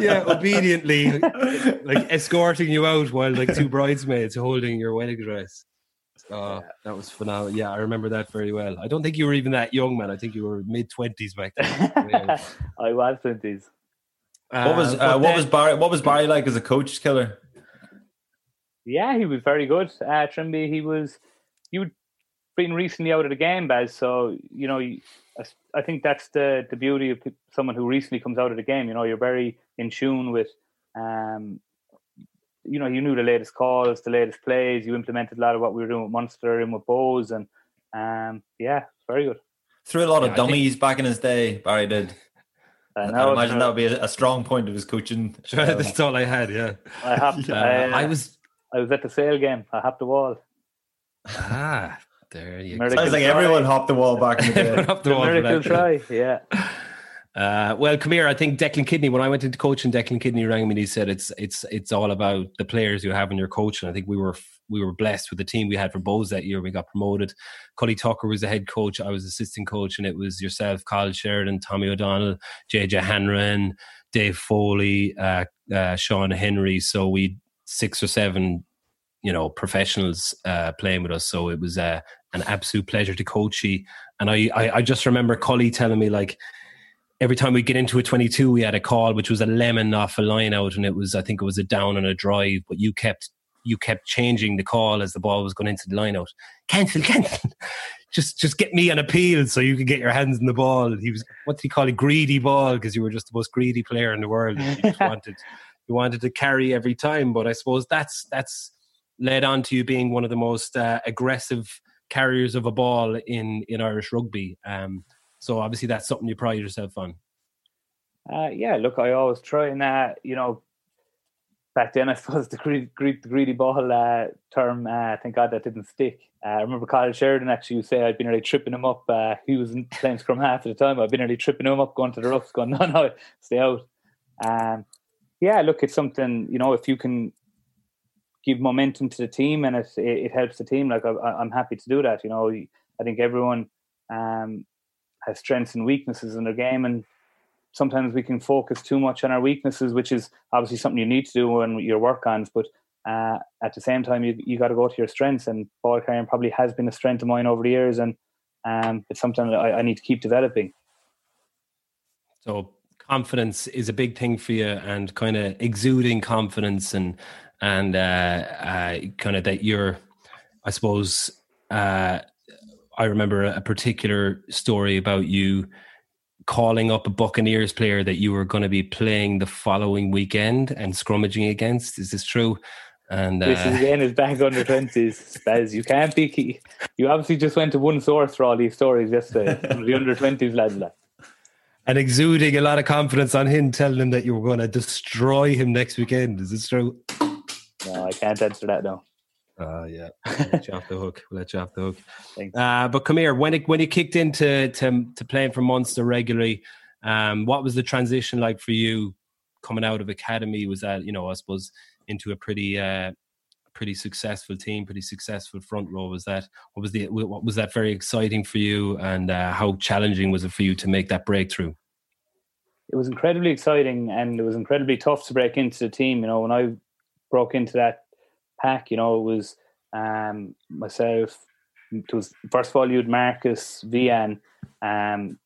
yeah obediently like escorting you out while like two bridesmaids holding your wedding dress Oh, yeah. that was phenomenal. Yeah, I remember that very well. I don't think you were even that young, man. I think you were mid twenties back then. I was twenties. What was uh, uh what then, was Barry? What was Barry like as a coach, killer? Yeah, he was very good. Uh, Trimby, he was. You been recently out of the game, Baz. So you know, I think that's the the beauty of someone who recently comes out of the game. You know, you're very in tune with. Um, you know, you knew the latest calls, the latest plays. You implemented a lot of what we were doing with Munster and with Bohs, and um, yeah, very good. Threw a lot yeah, of dummies think... back in his day. Barry did. I, I imagine that would be a, a, strong point of his coaching. Sure, um, that's all I had. Yeah, I have. To, yeah. I, uh, I, was. I was at the sale game. I hopped the wall. Ah, there you go. Sounds like try. everyone hopped the wall back in the day. the, the miracle try. Yeah. Uh, well, come here. I think Declan Kidney. When I went into coaching, Declan Kidney rang me and he said it's it's it's all about the players you have in your coach. And I think we were we were blessed with the team we had for Bohs that year. We got promoted. Cully Tucker was the head coach. I was assistant coach, and it was yourself, Kyle Sheridan, Tommy O'Donnell, JJ Hanrahan, Dave Foley, uh, uh, Sean Henry. So we six or seven, you know, professionals uh, playing with us. So it was uh, an absolute pleasure to coach you. And I, I, I just remember Cully telling me like every time we get into a 22 we had a call which was a lemon off a line out and it was i think it was a down and a drive but you kept you kept changing the call as the ball was going into the line out. Cancel cancel. Just just get me an appeal so you could get your hands in the ball. He was what did he call it? Greedy ball because you were just the most greedy player in the world. You just wanted you wanted to carry every time. But i suppose that's that's led on to you being one of the most uh, aggressive carriers of a ball in in irish rugby um, so obviously that's something you pride yourself on. Uh, yeah, look, I always try and uh, you know, back then I suppose the greedy, the greedy ball uh, term. Uh, thank God that didn't stick. Uh, I remember Kyle Sheridan actually would say I'd been really tripping him up. Uh, he was playing scrum half at the time. I'd been really tripping him up, going to the roughs, going no, no, stay out. Um, yeah, look, it's something you know if you can give momentum to the team and it it, helps the team. Like I, am happy to do that. You know, I think everyone um, has strengths and weaknesses in their game, and sometimes we can focus too much on our weaknesses, which is obviously something you need to do when your work on. But uh, at the same time, you you got to go to your strengths, and ball carrying probably has been a strength of mine over the years, and um, it's something I, I need to keep developing. So confidence is a big thing for you, and kind of exuding confidence, and and uh, uh, kind of that you're, I suppose. Uh, I remember a particular story about you calling up a Buccaneers player that you were going to be playing the following weekend and scrummaging against. Is this true? And uh, this is again is back under twenties. Spaz, you can't be. You obviously just went to one source for all these stories yesterday. the under twenties lads, lad. And exuding a lot of confidence on him, telling him that you were going to destroy him next weekend. Is this true? No, I can't answer that now. Uh, yeah, we'll let you off the hook. We'll let you off the hook. Thanks. Uh, but come here, when it when you kicked into to, to playing for Munster regularly, um, what was the transition like for you coming out of academy? Was that you know I suppose into a pretty uh, pretty successful team, pretty successful front row? Was that what was the what was that very exciting for you, and uh, how challenging was it for you to make that breakthrough? It was incredibly exciting, and it was incredibly tough to break into the team. You know, when I broke into that pack. You know, it was um, myself. It was first of all you had Marcus Wian, um,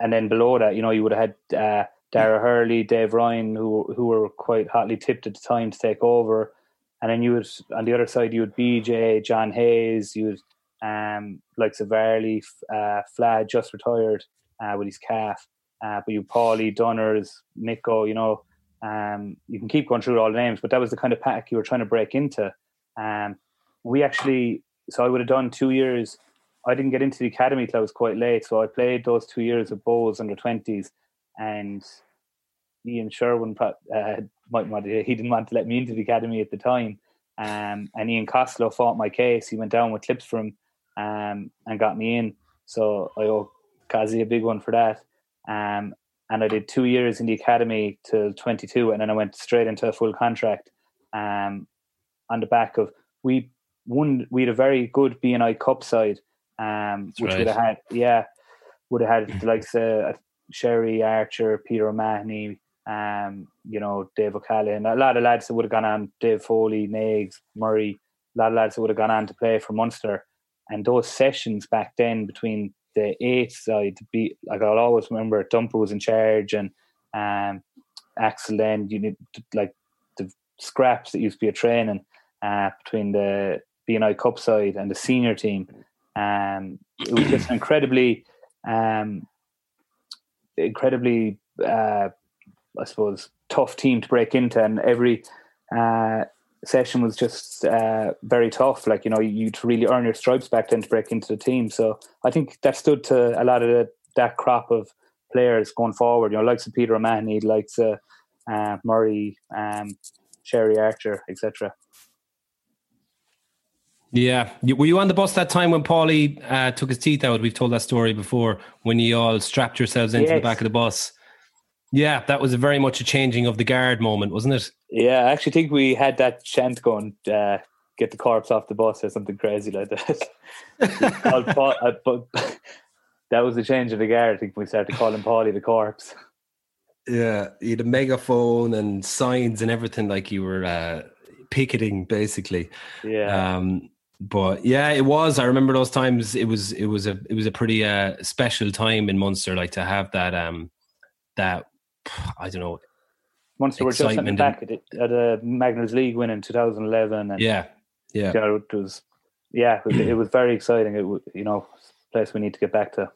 and then below that, you know, you would have had uh, Darragh Hurley, Dave Ryan, who who were quite hotly tipped at the time to take over. and then you would on the other side you would BJ, John Hayes, you would um, like Severely, uh, Flad just retired uh, with his calf, uh, but you Paulie, Dunners, Nico, you know, um, you can keep going through all the names, but that was the kind of pack you were trying to break into. Um, we actually, so I would have done two years. I didn't get into the academy till I was quite late, so I played those two years of Bohs under twenties, and Ian Sherwin uh, he didn't want to let me into the academy at the time. Um, and Ian Costello fought my case. He went down with clips from um, and got me in. So I owe Kazi a big one for that. Um, and I did two years in the academy till 22, and then I went straight into a full contract. Um, on the back of we won, we had a very good BNI Cup side, um, which right. would have had yeah, would have had the likes of Sherry Archer, Peter O'Mahony, um, you know, Dave O'Callaghan, a lot of lads that would have gone on, Dave Foley, Nags, Murray, a lot of lads that would have gone on to play for Munster. And those sessions back then between the eighth side to be like I'll always remember Dumper was in charge and um Axel then you need like the scraps that used to be a training uh, between the BNI Cup side and the senior team. Um, it was just incredibly, um, incredibly, uh, I suppose, tough team to break into, and every uh, session was just uh, very tough. Like you know, you'd really earn your stripes back then to break into the team. So I think that stood to a lot of the, that crop of players going forward. You know, likes of Peter O'Mahony, likes of uh, Murray, um, Sherry Archer, etc. Yeah, were you on the bus that time when Paulie uh, took his teeth out? We've told that story before. When you all strapped yourselves into yes. the back of the bus. Yeah, that was very much a changing of the guard moment, wasn't it? Yeah, I actually think we had that chant going, uh, get the corpse off the bus or something crazy like that. uh, but that was the change of the guard. I think we started calling Paulie the corpse. Yeah, you had a megaphone and signs and everything like you were uh, picketing, basically. Yeah. Um, but yeah, it was. I remember those times. It was it was a it was a pretty uh, special time in Munster, like to have that um that I don't know Once Munster were just sitting back at, it, at a Magners League win in 2011. And yeah, yeah, you know, it was yeah, it was, it was very exciting. It was, you know, place we need to get back to.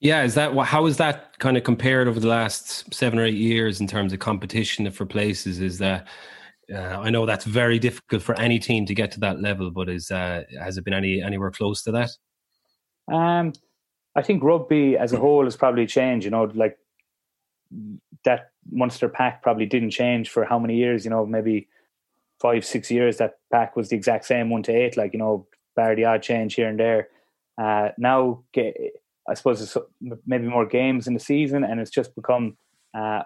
Yeah, is that how is that kind of compared over the last seven or eight years in terms of competition for places? Is that uh, I know that's very difficult for any team to get to that level, but is uh, has it been any anywhere close to that? Um, I think rugby as a whole has probably changed. You know, like that Munster pack probably didn't change for how many years? You know, maybe five, six years. That pack was the exact same one to eight. Like you know, bar the odd change here and there. Uh, now, I suppose it's maybe more games in the season, and it's just become uh,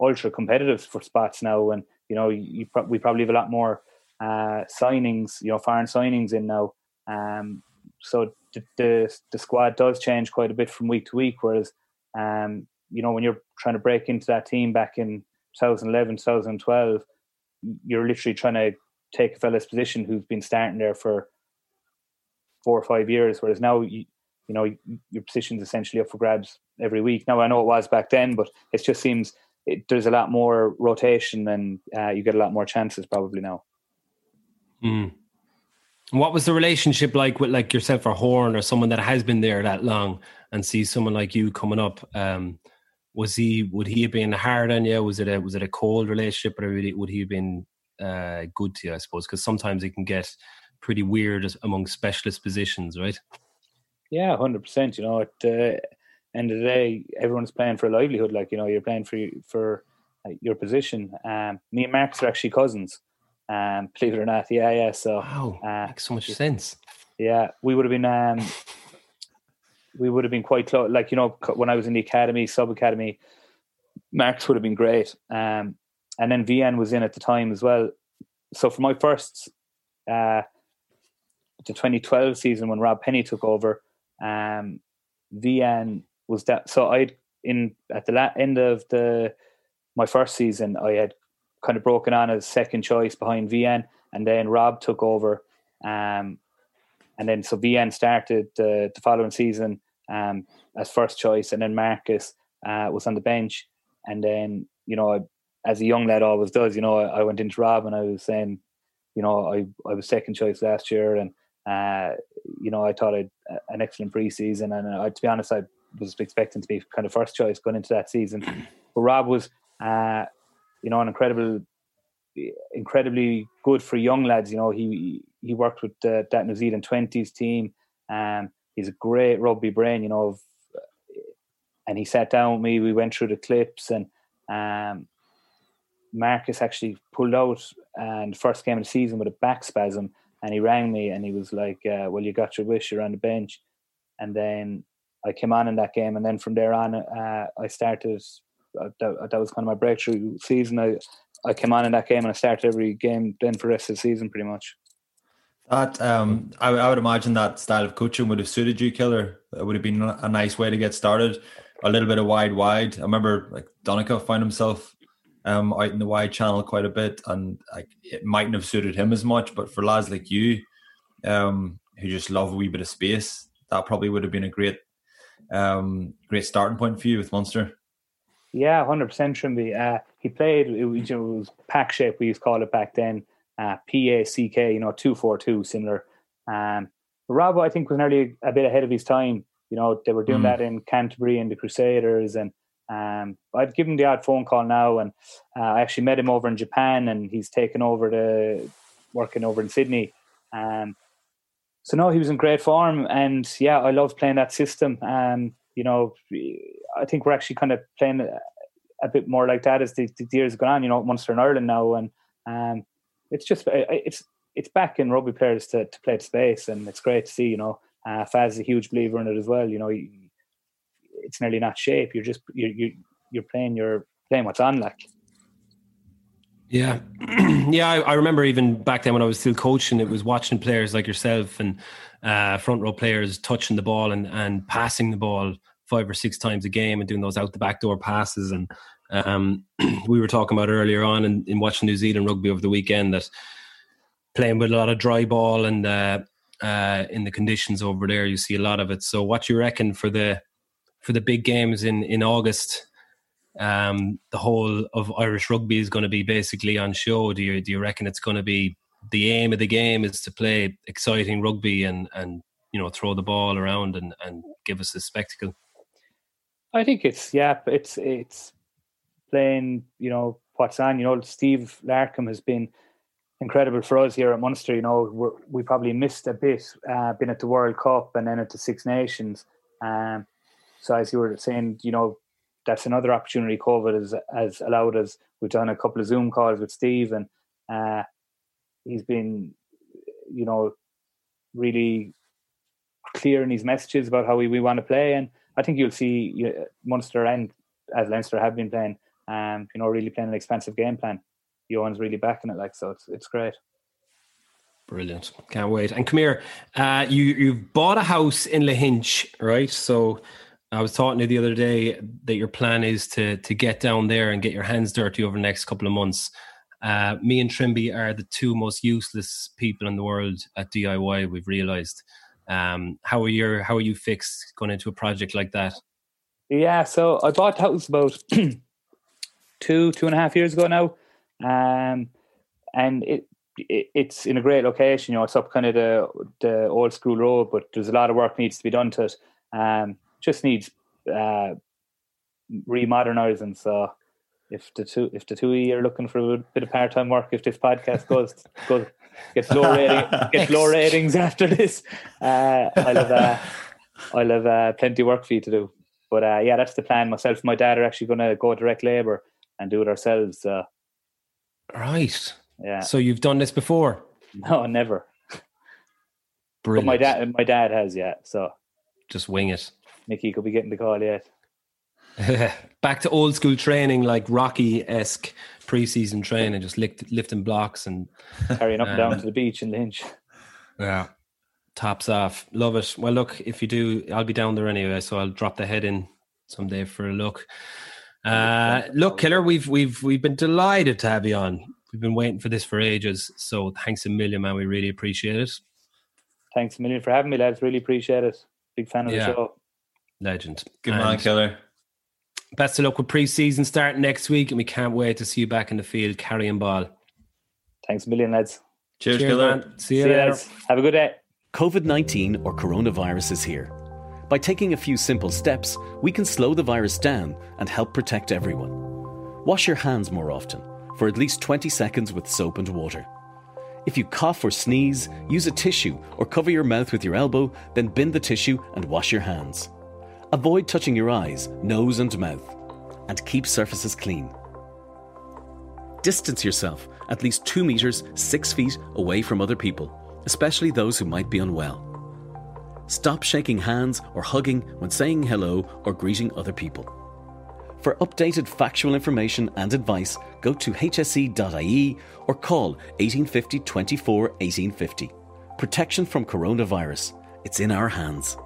ultra competitive for spots now. And you know, you, pro- we probably have a lot more uh, signings, you know, foreign signings in now. Um, so the, the, the squad does change quite a bit from week to week. Whereas um, you know, when you're trying to break into that team back in 2011, 2012, you're literally trying to take a fella's position who's been starting there for four or five years. Whereas now, you, you know, your position's essentially up for grabs every week. Now, I know it was back then, but it just seems it, there's a lot more rotation and uh, you get a lot more chances probably now. Mm. What was the relationship like with like yourself or Horan or someone that has been there that long and sees someone like you coming up? Um, was he would he have been hard on you? Was it a was it a cold relationship, or really, would he have been uh, good to you? I suppose because sometimes it can get pretty weird among specialist positions, right? Yeah, hundred percent. You know, at the end of the day, everyone's playing for a livelihood. Like you know, you're playing for for uh, your position. Um, me and Marcus are actually cousins. Um, believe it or not, yeah, yeah. So wow, uh, makes so much sense. Yeah, we would have been um, we would have been quite close. Like you know, when I was in the academy, sub academy, Marks would have been great. Um, and then Wian was in at the time as well. So for my first, uh, the 2012 season when Rob Penney took over, um, Wian was that. So I in at the la- end of the my first season, I had kind of broken on as second choice behind Wian, and then Rob took over. Um, and then so Wian started the, the following season um, as first choice, and then Marcus uh, was on the bench, and then you know as a young lad always does, you know I, I went into Rob and I was saying, you know, I I was second choice last year, and uh, you know, I thought I'd an excellent preseason, and uh, to be honest, I was expecting to be kind of first choice going into that season. But Rob was, uh, you know, an incredible, incredibly good for young lads. You know, he he worked with uh, that New Zealand twenties team. Um, he's a great rugby brain. You know, and he sat down with me. We went through the clips, and um, Marcus actually pulled out and first game of the season with a back spasm, and he rang me and he was like, uh, "Well, you got your wish. You're on the bench." And then I came on in that game, and then from there on, uh, I started. Uh, that, that, was kind of my breakthrough season. I I came on in that game, and I started every game then for the rest of the season, pretty much. That um, I, I would imagine that style of coaching would have suited you, Killer. It would have been a nice way to get started. A little bit of wide, wide. I remember like Donncha found himself um, out in the wide channel quite a bit, and like it mightn't have suited him as much. But for lads like you, um, who just love a wee bit of space, that probably would have been a great, um, great starting point for you with Munster. Yeah, hundred percent, Trimby. Uh, he played. It was, it was pack shape. We used to call it back then. Uh, P A C K. You know, two four two, similar. Um, Rob, I think, was nearly a bit ahead of his time. You know, they were doing mm. that in Canterbury and the Crusaders, and um, I've given the odd phone call now, and uh, I actually met him over in Japan, and he's taken over the working over in Sydney. Um, so no, he was in great form, and yeah, I love playing that system. Um, you know, I think we're actually kind of playing a, a bit more like that as the, the years go on. You know, Munster in Ireland now, and um, it's just it's it's back in rugby players to, to play the space, and it's great to see. You know, uh, Faz is a huge believer in it as well. You know, it's nearly not shape. You're just you're you, you're playing you're playing what's on like. Yeah, yeah. I, I, remember even back then when I was still coaching, it was watching players like yourself and uh, front row players touching the ball and and passing the ball five or six times a game and doing those out the back door passes. And um, we were talking about earlier on in, in, watching New Zealand rugby over the weekend that playing with a lot of dry ball and uh, uh, in the conditions over there, you see a lot of it. So, what you reckon for the for the big games in in August. Um, the whole of Irish rugby is going to be basically on show. Do you do you reckon it's going to be the aim of the game is to play exciting rugby and and you know throw the ball around and and give us a spectacle? I think it's yeah, it's it's playing you know what's on. You know, Steve Larkham has been incredible for us here at Munster. You know, we probably missed a bit, uh, been at the World Cup and then at the Six Nations. Um, so as you were saying, you know, that's another opportunity COVID has, has allowed us. We've done a couple of Zoom calls with Steve, and uh, he's been, you know, really clear in his messages about how we, we want to play. And I think you'll see you know, Munster and as Leinster have been playing, um, you know, really playing an expensive game plan. Johann's really backing it, like so. It's it's great. Brilliant! Can't wait. And come here, uh, you you've bought a house in Lahinch, right? So I was talking to you the other day that your plan is to to get down there and get your hands dirty over the next couple of months. Uh, me and Trimby are the two most useless people in the world at DIY. We've realised. Um, how are you? How are you fixed going into a project like that? Yeah, so I bought the house about two two and a half years ago now, um, and it, it, it's in a great location. You know, it's up kind of the the old school road, but there's a lot of work needs to be done to it. Um, just needs uh, remodernizing. So if the two if the two of you are looking for a bit of part time work, if this podcast goes goes gets low rating gets low ratings after this, uh, I'll have uh, I'll have uh, plenty of work for you to do. But uh, yeah, that's the plan. Myself and my dad are actually going to go direct labour and do it ourselves. Uh, right. Yeah. So you've done this before? No, never. Brilliant. But my dad, my dad has, yeah. So just wing it. Mickey could be getting the call yet. Back to old school training, like Rocky esque preseason training, just lift, lifting blocks and carrying up and down to the beach in Lahinch. Yeah, tops off. Love it. Well, look, if you do, I'll be down there anyway, so I'll drop the head in someday for a look. Uh, look, Killer, we've we've we've been delighted to have you on. We've been waiting for this for ages, so thanks a million, man. We really appreciate it. Thanks a million for having me, lads. Really appreciate it. Big fan of yeah. the show. Legend. Good man, killer. Best of luck with pre-season starting next week, and we can't wait to see you back in the field carrying ball. Thanks a million, lads. Cheers, Cheers Killer. Man. See you See later. Have a good day. COVID 19 or coronavirus is here. By taking a few simple steps, we can slow the virus down and help protect everyone. Wash your hands more often, for at least 20 seconds with soap and water. If you cough or sneeze, use a tissue or cover your mouth with your elbow, then bin the tissue and wash your hands. Avoid touching your eyes, nose, and mouth, and keep surfaces clean. Distance yourself at least two metres, six feet away from other people, especially those who might be unwell. Stop shaking hands or hugging when saying hello or greeting other people. For updated factual information and advice, go to hse.ie or call 1850 24 1850. Protection from coronavirus. It's in our hands.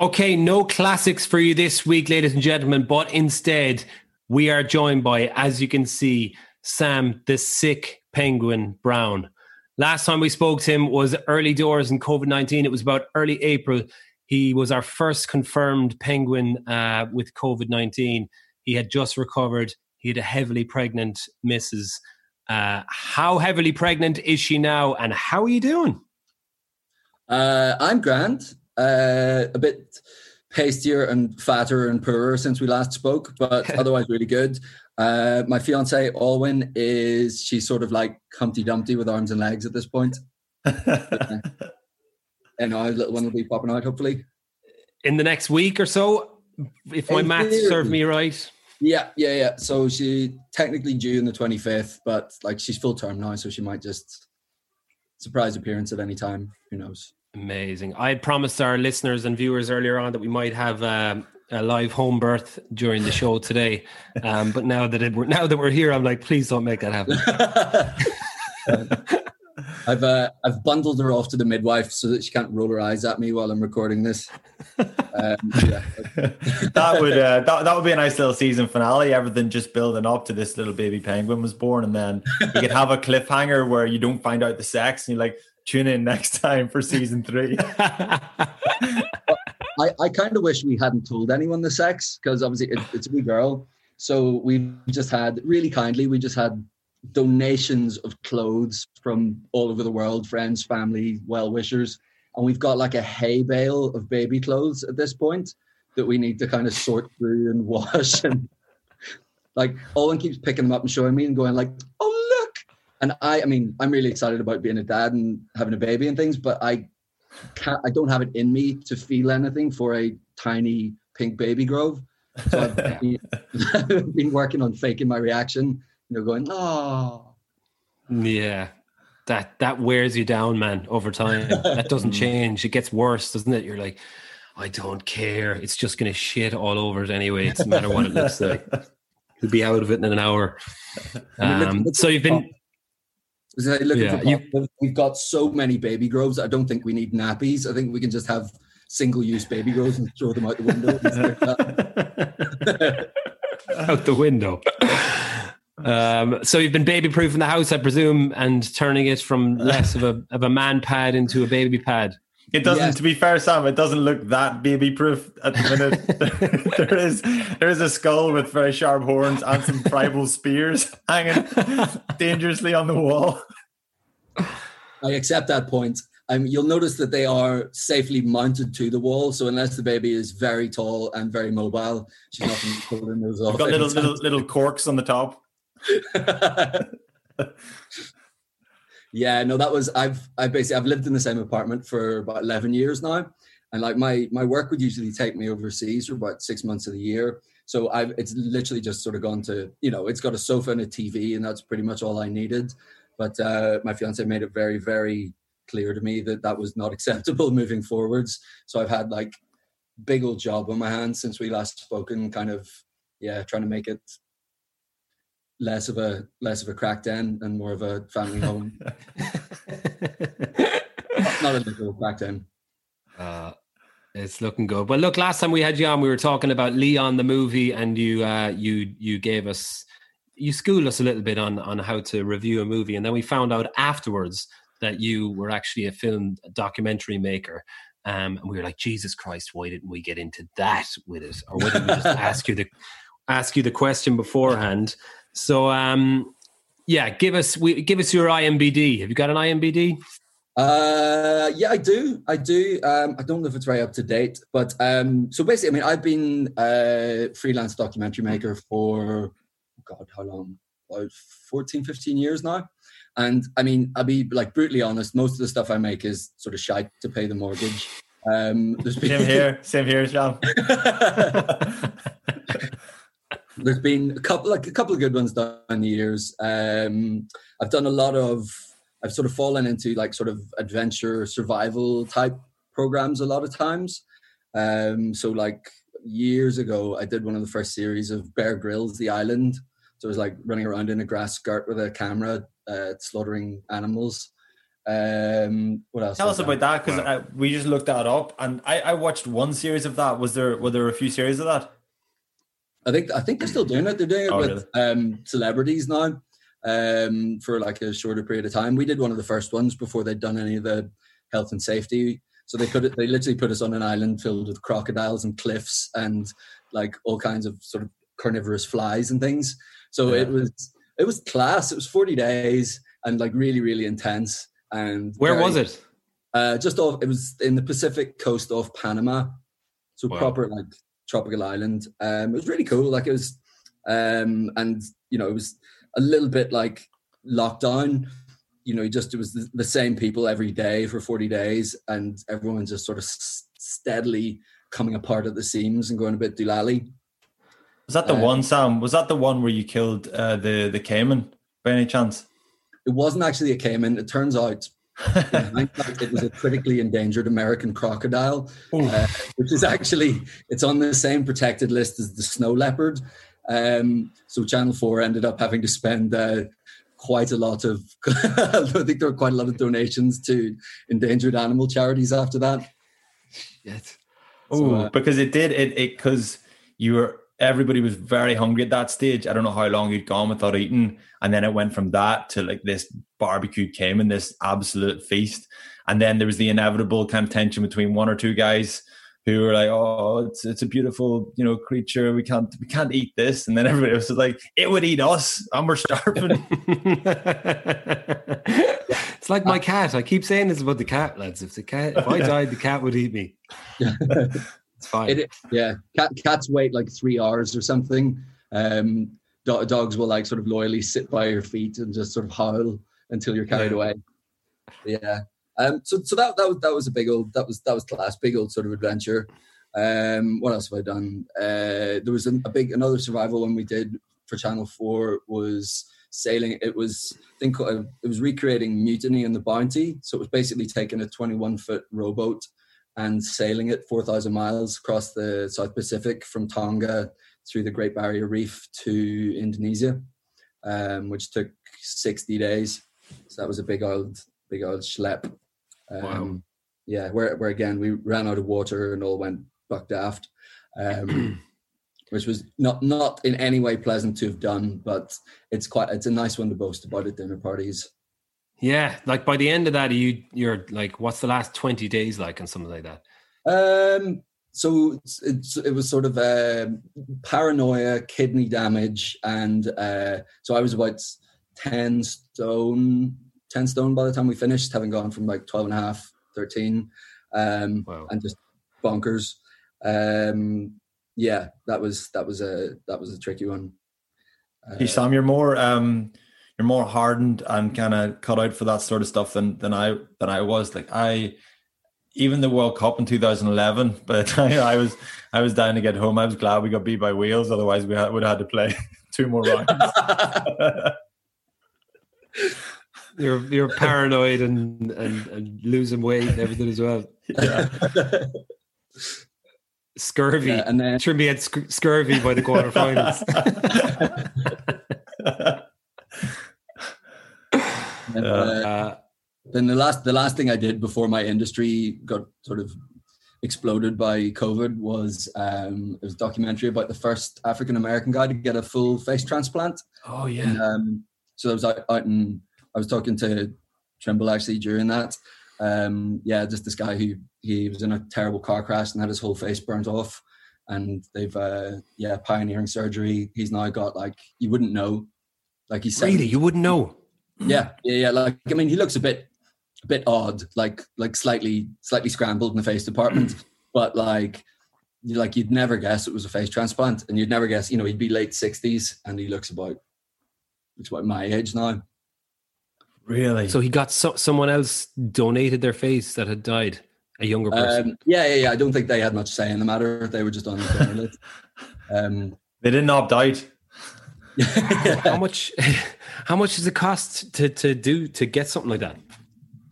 Okay, no classics for you this week, ladies and gentlemen, but instead, we are joined by, as you can see, Sam the Sick Penguin Brown. Last time we spoke to him was early doors in COVID 19. It was about early April. He was our first confirmed penguin uh, with COVID 19. He had just recovered. He had a heavily pregnant missus. Uh, how heavily pregnant is she now, and how are you doing? Uh, I'm grand. Uh, a bit pastier and fatter and poorer since we last spoke, but otherwise really good. Uh, my fiance Alwyn is she's sort of like Humpty Dumpty with arms and legs at this point. yeah. And our little one will be popping out hopefully in the next week or so, if my maths serve me right. Yeah, yeah, yeah. So she technically due in the twenty fifth, but like she's full term now, so she might just surprise appearance at any time. Who knows? Amazing. I had promised our listeners and viewers earlier on that we might have um, a live home birth during the show today. Um, but now that it, now that we're here, I'm like, please don't make that happen. I've uh, I've bundled her off to the midwife so that she can't roll her eyes at me while I'm recording this. Um, yeah. that would uh, that, that would be a nice little season finale. Everything just building up to this little baby penguin was born, and then you could have a cliffhanger where you don't find out the sex, and you're like, tune in next time for season three. I, I kind of wish we hadn't told anyone the sex because obviously it, it's a wee girl. So we just had really kindly, we just had donations of clothes from all over the world, friends, family, well wishers. And we've got like a hay bale of baby clothes at this point that we need to kind of sort through and wash. And like Owen keeps picking them up and showing me and going like, oh look. And I I mean, I'm really excited about being a dad and having a baby and things, but I can't, I don't have it in me to feel anything for a tiny pink baby grove. So I've been, I've been working on faking my reaction, you know, going, oh. Yeah. That that wears you down, man, over time. That doesn't change. It gets worse, doesn't it? You're like, I don't care. It's just gonna shit all over it anyway. It doesn't matter what it looks like. You'll be out of it in an hour. Um, so you've been yeah, you, we've got so many baby groves. I don't think we need nappies. I think we can just have single-use baby groves and throw them out the window. out the window. Um, so you've been baby-proofing the house, I presume, and turning it from less of a of a man pad into a baby pad. It doesn't. To be fair, Sam, it doesn't look that baby proof at the minute. there is there is a skull with very sharp horns and some tribal spears hanging dangerously on the wall. I accept that point. Um, you'll notice that they are safely mounted to the wall. So unless the baby is very tall and very mobile, she's not going to pull those off. Got little little little corks on the top. Yeah, no, that was I've I basically I've lived in the same apartment for about eleven years now, and like my my work would usually take me overseas for about six months of the year. So I've it's literally just sort of gone to you know it's got a sofa and a TV, and that's pretty much all I needed. But uh, my fiance made it very very clear to me that that was not acceptable moving forwards. So I've had like big old job on my hands since we last spoken, kind of yeah, trying to make it less of a less of a crack den and more of a family home. not, a little crack den. Uh, it's looking good. Well, look, last time we had you on, we were talking about Leon the movie, and you uh, you you gave us you schooled us a little bit on on how to review a movie, and then we found out afterwards that you were actually a film documentary maker. Um, and we were like, Jesus Christ, why didn't we get into that with it? Or why didn't we just ask you the ask you the question beforehand? So, um, Yeah, give us we, give us your IMBD. Have you got an IMBD? Uh, yeah, I do. I do. Um, I don't know if it's very up to date, but um, so basically, I mean, I've been a freelance documentary maker for God, how long? About 14, 15 years now. And I mean, I'll be like brutally honest, most of the stuff I make is sort of shite to pay the mortgage. Um, there's been, same here, same here, Sean. there's been a couple, like a couple of good ones done in the years. Um, I've done a lot of, I've sort of fallen into like sort of adventure survival type programs a lot of times. Um, so like years ago, I did one of the first series of Bear Grylls, The Island. So it was like running around in a grass skirt with a camera, uh, slaughtering animals. Um, what else? Tell us about that because wow. we just looked that up, and I, I watched one series of that. Was there were there a few series of that? I think I think they're still doing it. They're doing it oh, with really? um, celebrities now um, for like a shorter period of time. We did one of the first ones before they'd done any of the health and safety. So they could they literally put us on an island filled with crocodiles and cliffs and like all kinds of sort of carnivorous flies and things. So yeah. it was it was class. It was forty days and like really really intense. And where very, was it? Uh, just off. It was in the Pacific coast off Panama. So wow. proper like tropical island. Um, it was really cool. Like it was, um, and you know it was a little bit like lockdown. You know, just it was the, the same people every day for forty days, and everyone just sort of s- steadily coming apart at the seams and going a bit doolally. Was that the um, one, Sam? Was that the one where you killed uh, the the caiman by any chance? It wasn't actually a caiman. It turns out it was a critically endangered American crocodile, uh, which is actually it's on the same protected list as the snow leopard. Um, so Channel Four ended up having to spend uh, quite a lot of. I think there were quite a lot of donations to endangered animal charities after that. Yes. Oh, so, uh, because it did it it because you were everybody was very hungry at that stage. I don't know how long you'd gone without eating. And then it went from that to like this barbecue came and this absolute feast. And then there was the inevitable kind of tension between one or two guys who were like, "Oh, it's it's a beautiful you know creature. We can't we can't eat this." And then everybody was like, "It would eat us, and we're starving." it's like my uh, cat. I keep saying this about the cat, lads. If the cat, if I died, the cat would eat me. It's fine. It, yeah, cat, cats wait like three hours or something. Um, do- dogs will like sort of loyally sit by your feet and just sort of howl until you're carried yeah. away. Yeah. Um, so so that that was that was a big old that was that was class, big old sort of adventure. Um, what else have I done? Uh, there was a, a big another survival one we did for Channel Four was sailing. It was I think uh, it was recreating Mutiny and the Bounty. So it was basically taking a 21 foot rowboat and sailing it 4,000 miles across the South Pacific from Tonga through the Great Barrier Reef to Indonesia, um, which took 60 days. So that was a big old, big old schlep. Um, wow. Yeah, where, where again, we ran out of water and all went buck daft. Um, which was not not in any way pleasant to have done, but it's quite it's a nice one to boast about at dinner parties. Yeah, like by the end of that, you you're like, what's the last twenty days like, and something like that. Um. So it's, it's, it was sort of uh, paranoia, kidney damage, and uh, so I was about ten stone, ten stone by the time we finished, having gone from like 12 and a half, 13, um, wow. and just bonkers. Um, yeah, that was that was a that was a tricky one. Uh, hey Sam, you're more um, you're more hardened and kind of cut out for that sort of stuff than than I than I was. Like I, even the World Cup in 2011, but I, I was I was dying to get home. I was glad we got beat by Wales. Otherwise, we would have had to play two more rounds. you're you're paranoid and, and, and losing weight and everything as well. Yeah. scurvy, yeah, and then sure me had sc- scurvy by the quarterfinals. And, uh, then the last the last thing I did before my industry got sort of exploded by COVID was um, it was a documentary about the first African American guy to get a full face transplant. Oh yeah. And, um, so I was out, out and I was talking to Trimble actually during that. Um, yeah, just this guy who he was in a terrible car crash and had his whole face burnt off. And they've uh, yeah pioneering surgery. He's now got like you wouldn't know Like he's Really, you wouldn't know. Yeah, yeah, yeah. Like I mean, he looks a bit, a bit odd, like like slightly, slightly scrambled in the face department. but like, you like you'd never guess it was a face transplant, and you'd never guess. You know, he'd be late sixties, and he looks about, looks about my age now. Really? So he got so, someone else donated their face that had died, a younger person. Um, yeah, yeah, yeah. I don't think they had much say in the matter. They were just on the donor list. Um, they didn't opt out. How much? How much does it cost to to do to get something like that?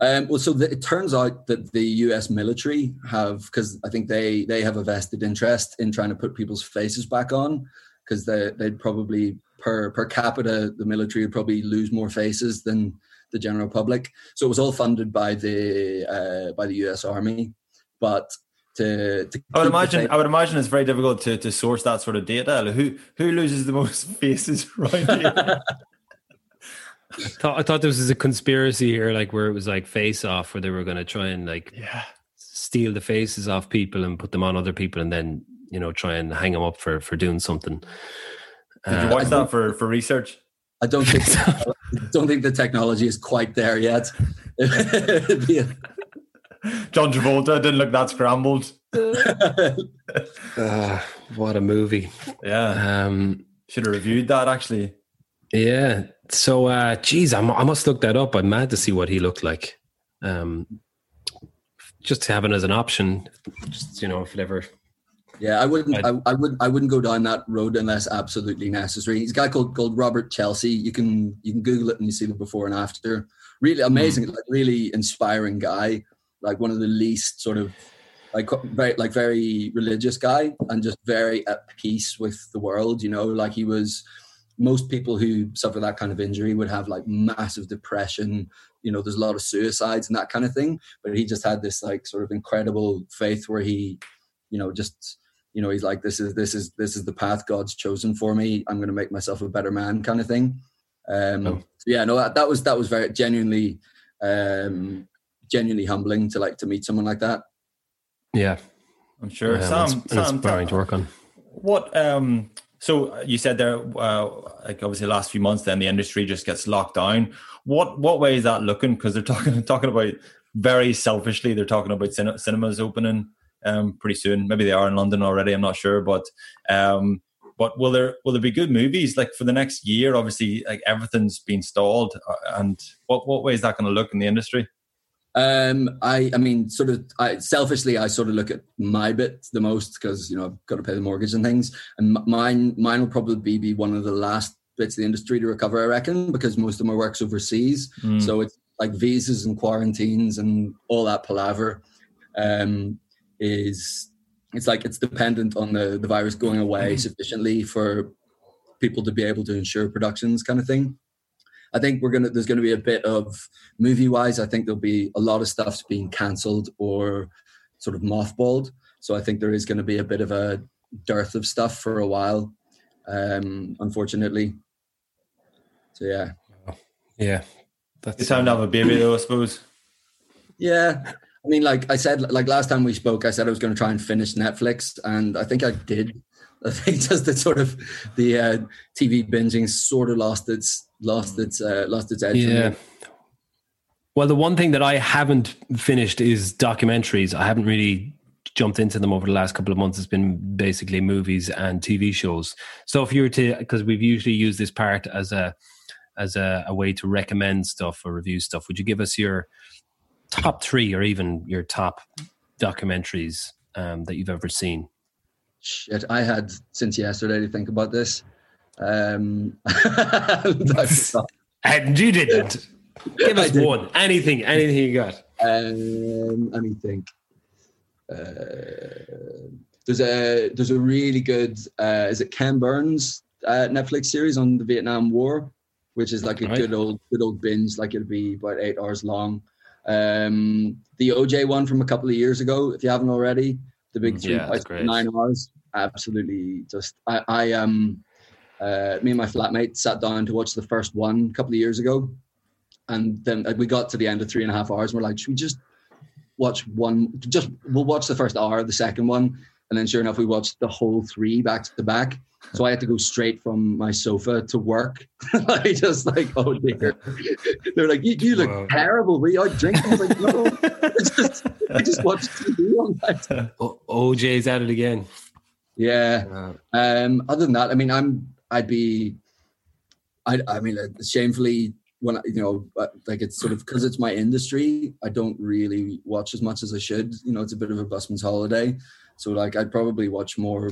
Um, well, so the, it turns out that the U.S. military have, because I think they they have a vested interest in trying to put people's faces back on, because they they'd probably per per capita the military would probably lose more faces than the general public. So it was all funded by the uh, by the U.S. Army, but to, to I would imagine. I would imagine it's very difficult to, to source that sort of data. Like, Who who loses the most faces right here? I thought, I thought this was a conspiracy here, like where it was like face off, where they were going to try and like yeah. steal the faces off people and put them on other people, and then you know try and hang them up for for doing something. Did you Uh, watch that for, for research? I don't think so. don't think the technology is quite there yet. It'd be a- John Travolta didn't look that scrambled. uh, what a movie! Yeah. Um, Should have reviewed that actually. yeah. So, uh, geez, I'm, I must look that up. I'm mad to see what he looked like. Um, just to have it as an option, just you know, if it ever. Yeah, I wouldn't. I'd- I, I would. I wouldn't go down that road unless absolutely necessary. He's a guy called called Robert Chelsea. You can you can Google it and you see the before and after. Really amazing, like really inspiring guy. Like one of the least sort of like very like very religious guy and just very at peace with the world. You know, like he was. Most people who suffer that kind of injury would have like massive depression. You know, there's a lot of suicides and that kind of thing. But he just had this like sort of incredible faith where he, you know, just you know he's like this is this is this is the path god's chosen for me i'm going to make myself a better man kind of thing um Oh. so yeah no that, that was that was very genuinely um genuinely humbling to like to meet someone like that Yeah, I'm sure. yeah, Sam, it's- it's Sam, inspiring to work on. What um so you said there uh, like obviously the last few months then the industry just gets locked down. What what way is that looking because they're talking talking about very selfishly they're talking about cin- cinemas opening um pretty soon. Maybe they are in London already, I'm not sure, but um but will there will there be good movies like for the next year obviously like everything's been stalled uh, and what what way is that going to look in the industry? Um i i mean sort of i selfishly i sort of look at my bit the most because you know i've got to pay the mortgage and things and m- mine mine will probably be one of the last bits of the industry to recover i reckon because most of my work's overseas Mm. So it's like visas and quarantines and all that palaver um, is it's like it's dependent on the, the virus going away sufficiently for people to be able to ensure productions kind of thing. I think we're gonna there's gonna be a bit of movie wise, I think there'll be a lot of stuff's being cancelled or sort of mothballed. So I think there is gonna be a bit of a dearth of stuff for a while, um, unfortunately. So yeah. Yeah, It's time to have a baby though, I suppose. Yeah. I mean, like I said, like last time we spoke, I said I was going to try and finish Netflix, and I think I did. I think just the sort of the uh, TV binging sort of lost its lost its uh, lost its edge. Yeah. Well, the one thing that I haven't finished is documentaries. I haven't really jumped into them over the last couple of months. It's been basically movies and TV shows. So if you were to, because we've usually used this part as a as a, a way to recommend stuff or review stuff, would you give us your top three or even your top documentaries um, that you've ever seen? Shit, I had since yesterday to think about this. Um, And you didn't. Give us one. Anything. Anything you got. Um, let me think. Uh, there's a there's a really good uh, is it Ken Burns uh, Netflix series on the Vietnam War, which is like a Right. good old good old binge. Like it'll be about eight hours long. Um, the OJ one from a couple of years ago, if you haven't already, the big three yeah, that's nine hours. Absolutely, just I I um uh, me and my flatmate sat down to watch the first one a couple of years ago, and then we got to the end of three and a half hours. And we're like, should we just watch one? Just we'll watch the first hour, the second one, And then, sure enough, we watched the whole three back to back. So I had to go straight from my sofa to work. I just like, oh dear. They're like, you, you look Wow. terrible. Were you out drinking? I was like, no, I just, I just watched TV all night. O- OJ's at it again. Yeah. Um, other than that, I mean, I'm, I'd be, I, I mean, uh, shamefully, when I, you know, like it's sort of because it's my industry, I don't really watch as much as I should. You know, it's a bit of a busman's holiday, so like I'd probably watch more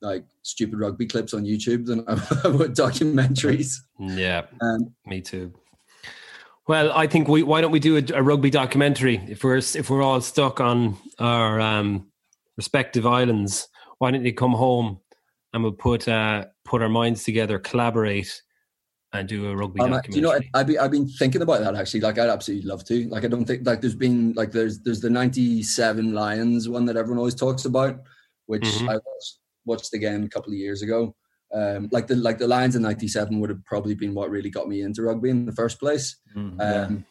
like stupid rugby clips on YouTube than I would documentaries. yeah, Um, me too. Well, I think we why don't we do a, a rugby documentary if we're if we're all stuck on our um, respective islands? Why don't you come home and we'll put uh, put our minds together, collaborate, and do a rugby Um, documentary? do you know, I, I've been, I've been thinking about that actually. Like, I'd absolutely love to. Like, I don't think like there's been like there's there's the '97 Lions one that everyone always talks about, which Mhm. I watched, watched again a couple of years ago. Um, like the like the Lions in '97 would have probably been what really got me into rugby in the first place. Mm, Um.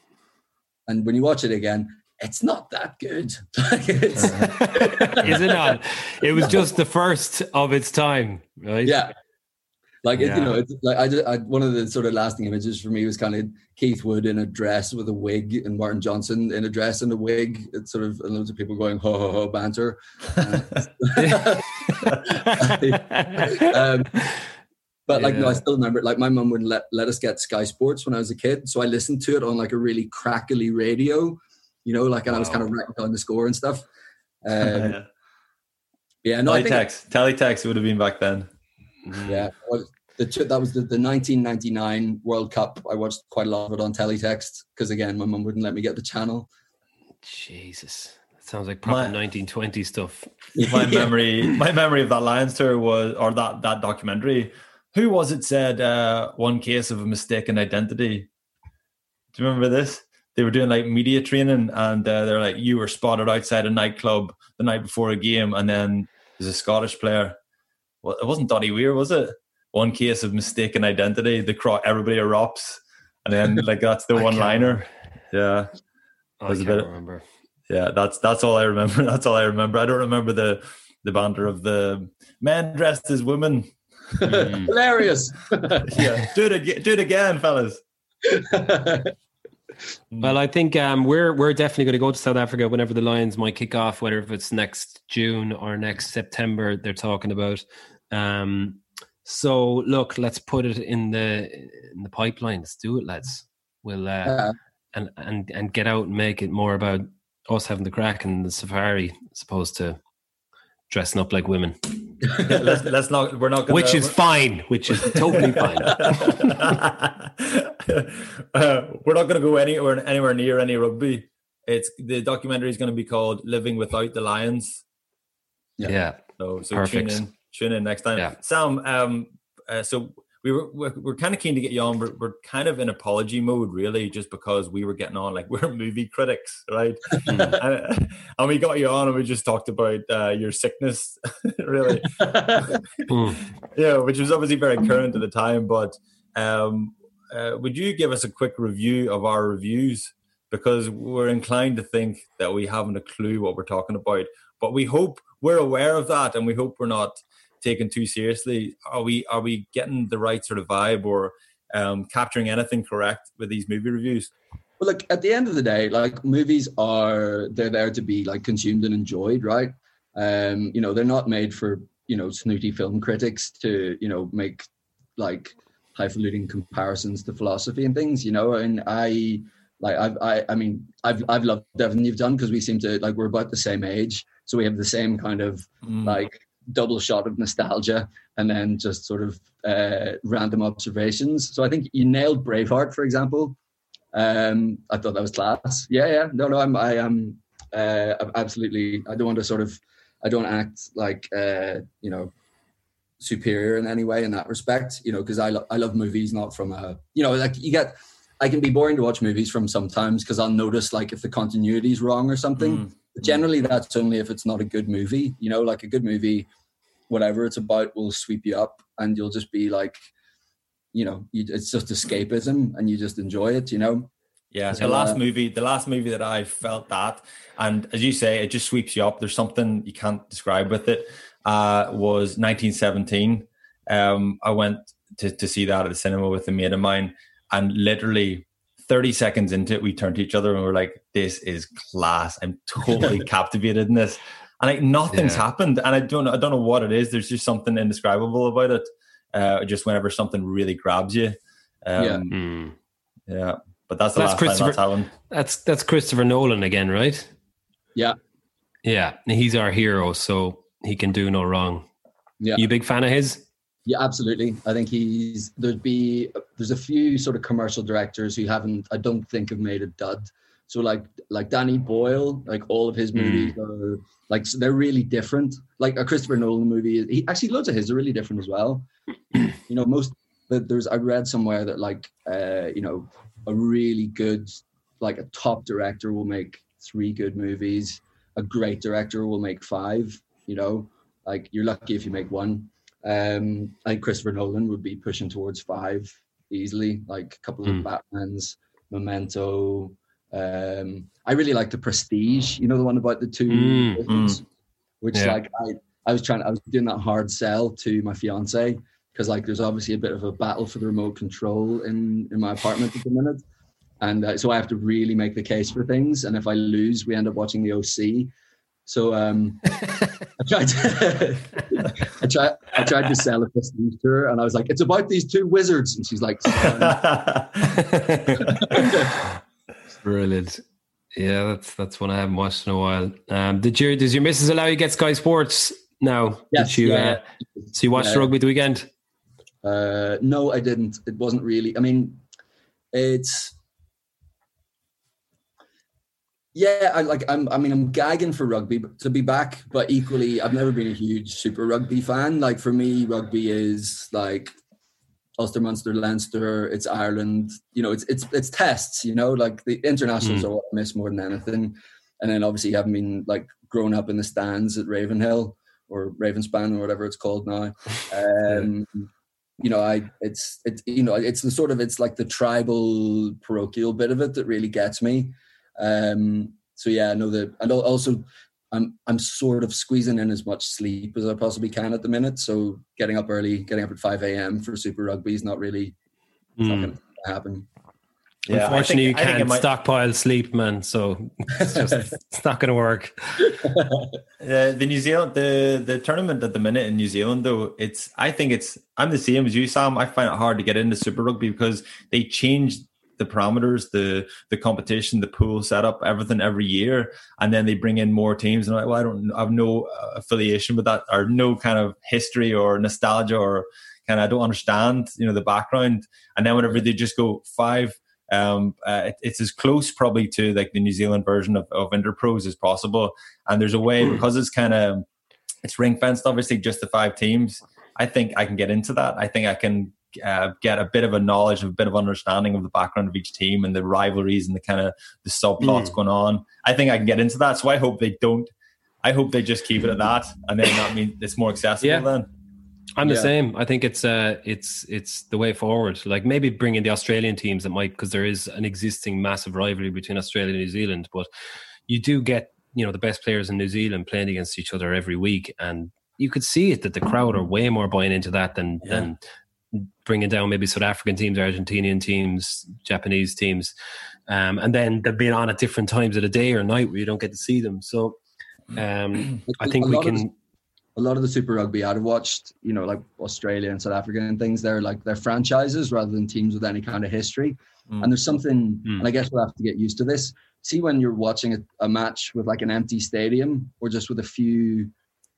And when you watch it again, it's not that good. Is it not? It was just the first of its time, right? yeah. Like it, Yeah. you know, it's like I, just, I one of the sort of lasting images for me was kind of Keith Wood in a dress with a wig and Martin Johnson in a dress and a wig. It's sort of and loads of people going ho ho ho banter. um, but like no, I still remember. Like my mum wouldn't let let us get Sky Sports when I was a kid, so I listened to it on like a really crackly radio. You know, like and I was kind of writing down the score and stuff. Um, yeah. yeah, no, I think Teletext. Teletext would have been back then. Yeah, well, the that was the, the 1999 World Cup. I watched quite a lot of it on teletext because again, my mum wouldn't let me get the channel. Jesus, that sounds like proper My- 1920 stuff. my Yeah. memory my memory of that Lions tour was or that that documentary. Who was it said uh, one case of a mistaken identity? Do you remember this? They were doing like media training and uh, they're like, you were spotted outside a nightclub the night before a game, and then there's a Scottish player. Well, it wasn't Doddie Weir, was it? One case of mistaken identity. The crowd, everybody erupts, and then like that's the one liner. Yeah. I can't bit- remember. Yeah, that's that's all I remember. That's all I remember. I don't remember the the banter of the men dressed as women. Hilarious. Yeah, do it again, do it again, fellas. Well, I think um, we're we're definitely going to go to South Africa whenever the Lions might kick off, whether if it's next June or next September. They're talking about. Um, so look, let's put it in the in the pipeline. Let's do it, lads. We'll uh, Yeah. and and and get out and make it more about us having the crack and the safari, as opposed to dressing up like women, Yeah, let's, let's not. We're not. Gonna, which is fine. Which is totally fine. uh, we're not going to go anywhere anywhere near any rugby. It's the documentary is going to be called "Living Without the Lions." Yeah. Yeah. So, so Perfect. tune in, tune in next time. Yeah. Sam, um, uh, so we were we're, we're kind of keen to get you on. We're, we're kind of in apology mode, really, just because we were getting on like we're movie critics, right? Hmm. and, and we got you on, and we just talked about uh, your sickness, really. Mm. yeah, which was obviously very current at the time. But um, uh, would you give us a quick review of our reviews? Because we're inclined to think that we haven't a clue what we're talking about, but we hope we're aware of that, and we hope we're not taken too seriously. Are we? Are we getting the right sort of vibe, or um, capturing anything correct with these movie reviews? Well, look, at the end of the day, like movies are they're there to be like consumed and enjoyed, right? Um, you know, they're not made for, you know, snooty film critics to, you know, make like highfalutin comparisons to philosophy and things, you know, and I like I've I I mean I've I've loved everything you've done because we seem to like we're about the same age. So we have the same kind of Mm. like double shot of nostalgia and then just sort of uh, random observations. So I think you nailed Braveheart, for example. Um, I thought that was class. Yeah, yeah. No, no, I'm, I am uh, absolutely. I don't want to sort of, I don't act like uh, you know superior in any way in that respect. You know, because I lo- I love movies not from a you know like you get. I can be boring to watch movies from sometimes because I'll notice like if the continuity is wrong or something. Mm. But generally, that's only if it's not a good movie. You know, like a good movie, whatever it's about, will sweep you up, and you'll just be like, you know, you, it's just escapism, and you just enjoy it. You know. Yeah, So, the last uh, movie, the last movie that I felt that, and as you say, it just sweeps you up. There's something you can't describe with it, uh, was 1917. Um, I went to, to see that at the cinema with a mate of mine, and literally 30 seconds into it, we turned to each other and we were like, "This is class! I'm totally captivated in this." And like nothing's Yeah. happened, and I don't I don't know what it is. There's just something indescribable about it. Uh, just whenever something really grabs you, um, Yeah. Hmm. yeah. But that's the That's last time Christopher- that's happened. That's that's Christopher Nolan again, right? Yeah. Yeah, he's our hero, so he can do no wrong. Yeah. You a big fan of his? Yeah, absolutely. I think he's there'd be there's a few sort of commercial directors who haven't I don't think have made a dud. So like like Danny Boyle, like all of his movies are like so they're really different. Like a Christopher Nolan movie, he actually loads of his are really different as well. you know, most but there's I read somewhere that like uh, you know a really good like a top director will make three good movies. A great director will make five. You know, like you're lucky if you make one. Um, I think Christopher Nolan would be pushing towards five easily, like a couple Hmm. of Batmans, Memento. Um, I really like the Prestige. You know the one about the two, Mm, persons, which Yeah. like I, I was trying, I was doing that hard sell to my fiance because like there's obviously a bit of a battle for the remote control in in my apartment at the minute, and uh, so I have to really make the case for things. And if I lose, we end up watching the OC. So um, I tried to, I tried I tried to sell a prestige to her, and I was like, "It's about these two wizards," and she's like. Brilliant. Yeah, that's that's one I haven't watched in a while. Um, did your does your missus allow you get Sky Sports now? Yes, did you yeah, uh, so you watched Yeah. rugby the weekend? Uh, no, I didn't. It wasn't really. I mean, it's yeah. I like. I'm. I mean, I'm gagging for rugby to be back, but equally, I've never been a huge Super Rugby fan. Like for me, rugby is like Ulster, Munster, Leinster. It's Ireland. You know, it's it's it's tests. You know, like the internationals Mm. are what I miss more than anything. And then obviously, having been like grown up in the stands at Ravenhill or Ravenspan or whatever it's called now. Um, you know, I it's it's you know it's the sort of it's like the tribal parochial bit of it that really gets me. Um, so yeah, I know that, and also I'm I'm sort of squeezing in as much sleep as I possibly can at the minute. So getting up early, getting up at five a.m. for Super Rugby is not really it's not Mm. going to happen. Yeah, Unfortunately, think- you can't might- stockpile sleep, man. So it's just it's not going to work. Uh, the New Zealand the the tournament at the minute in New Zealand though it's I think it's I'm the same as you Sam I find it hard to get into Super Rugby because they changed the parameters the the competition the pool setup everything every year. And then they bring in more teams. And I'm like well I don't I have no uh, affiliation with that or no kind of history or nostalgia or kind of I don't understand you know the background. And then whenever they just go five um, uh, it, it's as close probably to like the New Zealand version of, of Interpros as possible. And there's a way because it's kind of it's ring fenced obviously just the five teams i think i can get into that. I think i can uh, get a bit of a knowledge of a bit of understanding of the background of each team and the rivalries and the kind of the subplots going on i think i can get into that so i hope they don't i hope they just keep it at that and then that means it's more accessible Yeah. then I'm the Yeah. same. I think it's uh it's it's the way forward. Like maybe bring in the Australian teams that might because there is an existing massive rivalry between Australia and New Zealand, but you do get you know the best players in New Zealand playing against each other every week, and you could see it that the crowd are way more buying into that than Yeah. than bringing down maybe South African teams, Argentinian teams, Japanese teams, um, and then they're being on at different times of the day or night where you don't get to see them. So um, I think we lot of can. a lot of the Super Rugby I'd watched, you know, like Australia and South Africa and things, they're like they're franchises rather than teams with any kind of history. Mm. And there's something, Mm. and I guess we'll have to get used to this. See when you're watching a, a match with like an empty stadium or just with a few,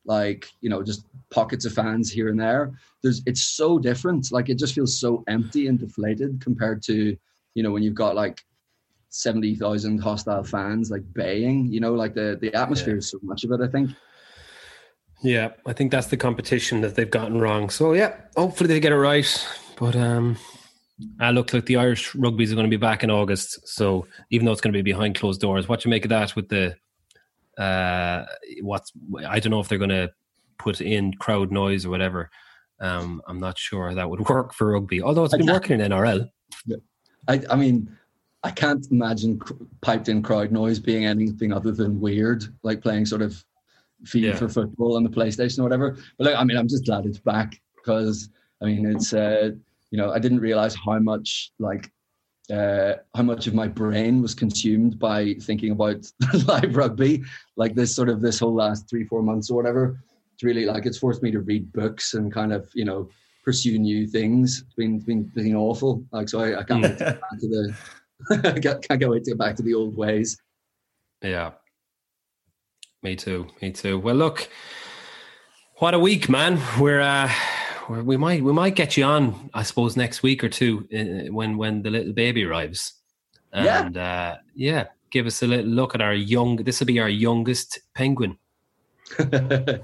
like you know, just pockets of fans here and there. There's it's so different. Like it just feels so empty and deflated compared to, you know, when you've got like seventy thousand hostile fans like baying. You know, like the the atmosphere is so much of it. I think. Yeah, I think that's the competition that they've gotten wrong. So yeah, hopefully they get it right. But um, I look like the Irish rugby's are going to be back in August. So even though it's going to be behind closed doors, what you make of that with the uh, what's I don't know if they're going to put in crowd noise or whatever. Um, I'm not sure that would work for rugby, although it's been working in NRL. I, I mean, I can't imagine cr- piped in crowd noise being anything other than weird, like playing sort of feed Yeah. for football on the PlayStation or whatever. But like, I mean, I'm just glad it's back because I mean, it's uh, you know, I didn't realize how much like uh, how much of my brain was consumed by thinking about live rugby, like this sort of this whole last three four months or whatever. It's really like it's forced me to read books and kind of you know pursue new things. It's been been, been awful. Like so, I, I can't wait to get back to the. I can't can't wait to get back to the old ways. Yeah. Me too. Me too. Well, look, what a week, man. We're uh, we might we might get you on, I suppose, next week or two uh, when when the little baby arrives. Yeah. And uh, yeah, give us a little look at our young. This will be our youngest penguin to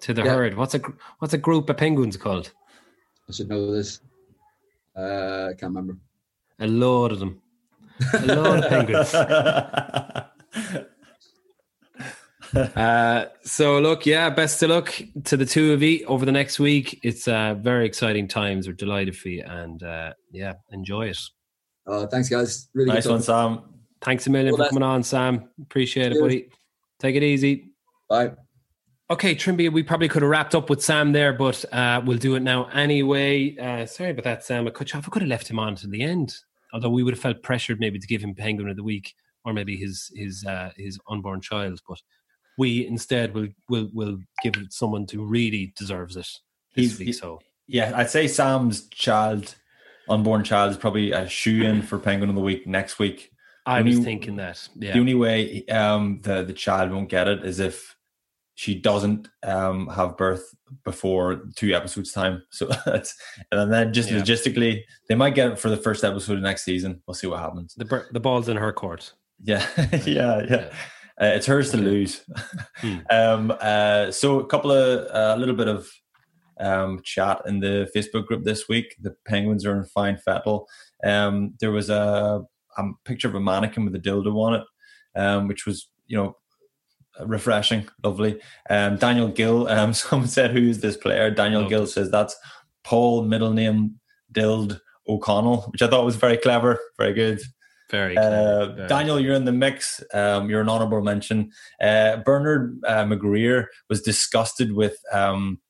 the Yeah. herd. What's a gr- what's a group of penguins called? I should know this. Uh, I can't remember. A load of them. A load of penguins. Uh, so look, yeah, best of luck to the two of you over the next week. It's uh, very exciting times. We're delighted for you, and uh, yeah, enjoy it. Uh, thanks, guys. Really nice good one. Sam. Thanks a million Well, for coming on, Sam. Appreciate it, buddy. Take it easy. Bye. Okay, Trimby, we probably could have wrapped up with Sam there, but uh, we'll do it now anyway. Uh, sorry about that, Sam. I could, I could have left him on to the end, although we would have felt pressured maybe to give him Penguin of the Week or maybe his his uh, his unborn child. But we instead will will will give it someone who really deserves it this He's- week. So Yeah, I'd say Sam's child, unborn child, is probably a shoe in for Penguin of the Week next week. I Only- was thinking that. Yeah, The only way um, the the child won't get it is if she doesn't um, have birth before two episodes time. So that's and then just Yeah. logistically, they might get it for the first episode of next season. We'll see what happens. the the ball's in her court. Yeah, yeah, yeah. Uh, it's hers to lose. Hmm. um, uh, so a couple of a little bit of um, chat in the Facebook group this week. The Penguins are in fine fettle. Um, there was a, a picture of a mannequin with a dildo on it, um, which was you know refreshing, lovely. Um, Daniel Gill. Um, someone said, "Who is this player?" Daniel Gill says that's Paul middle name Dild O'Connell, which I thought was very clever, very good. Very. Uh, very Daniel, you're in the mix. Um, you're an honourable mention. Uh, Bernard uh, McGreer was disgusted with um,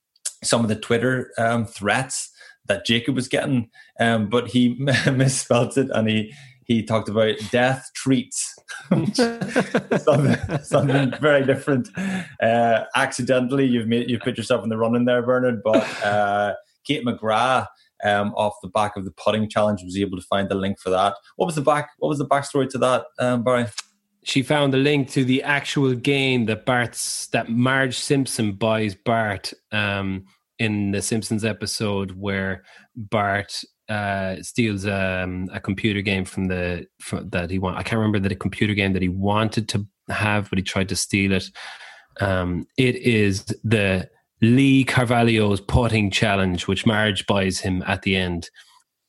some of the Twitter um, threats that Jacob was getting, um, but he misspelled it and he he talked about death treats, something, something very different. Uh, accidentally, you've made you've put yourself in the running there, Bernard. But uh, Kate McGrath um, off the back of the putting challenge was able to find the link for that. What was the back? What was the backstory to that, um, Barry? she found the link to the actual game that Bart's that Marge Simpson buys Bart um, in the Simpsons episode where Bart uh, steals um, a computer game from the from, that he want. I can't remember that the computer game that he wanted to have, but he tried to steal it. Um, it is the Lee Carvallo's putting challenge, which Marge buys him at the end,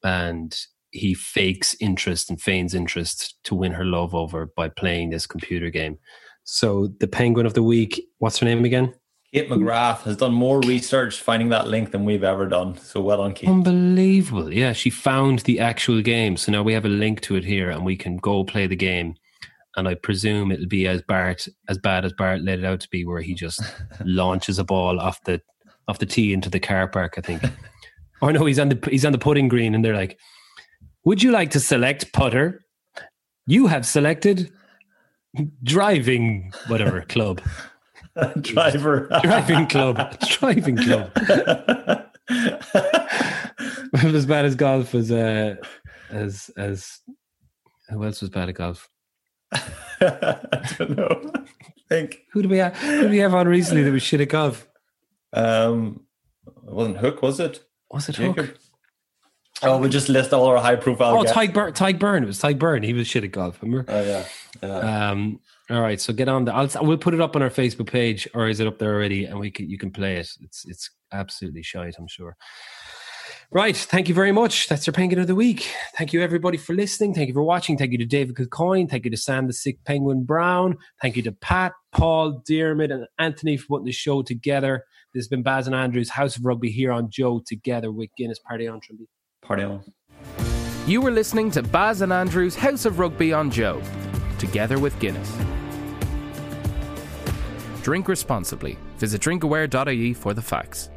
and he fakes interest and feigns interest to win her love over by playing this computer game. So the penguin of the week, what's her name again? Kate McGrath has done more research finding that link than we've ever done. So well done, Kate. Unbelievable. Yeah, she found the actual game. So now we have a link to it here and we can go play the game. And I presume it'll be as Bart as bad as Bart let it out to be, where he just launches a ball off the off the tee into the car park, I think. or no, he's on the he's on the putting green and they're like, Would you like to select putter? You have selected driving whatever club. Driver. Driving club. Driving club. as bad as golf as uh, as as who else was bad at golf? I don't know. I think Who do we have? Who do we have on recently that was shit at golf? um, it wasn't Hook, was it? Was it Jacob? Hook? Oh, we just list all our high profile. Oh. Tadhg Beirne. Tadhg Beirne. It was Tadhg Beirne. He was shit at golf. Remember? Oh yeah. yeah. Um, all right, so get on the. I'll, we'll put it up on our Facebook page, or is it up there already? And we can you can play it. It's it's absolutely shite, I'm sure. Right, thank you very much. That's your penguin of the week. Thank you everybody for listening. Thank you for watching. Thank you to David Kilcoyne. Thank you to Sam the Sick Penguin Brown. Thank you to Pat, Paul, Diarmuid, and Anthony for putting the show together. This has been Baz and Andrews House of Rugby here on Joe together with Guinness Party on Trimby. Party on. You were listening to Baz and Andrew's House of Rugby on Joe, together with Guinness. Drink responsibly. Visit drinkaware.ie for the facts.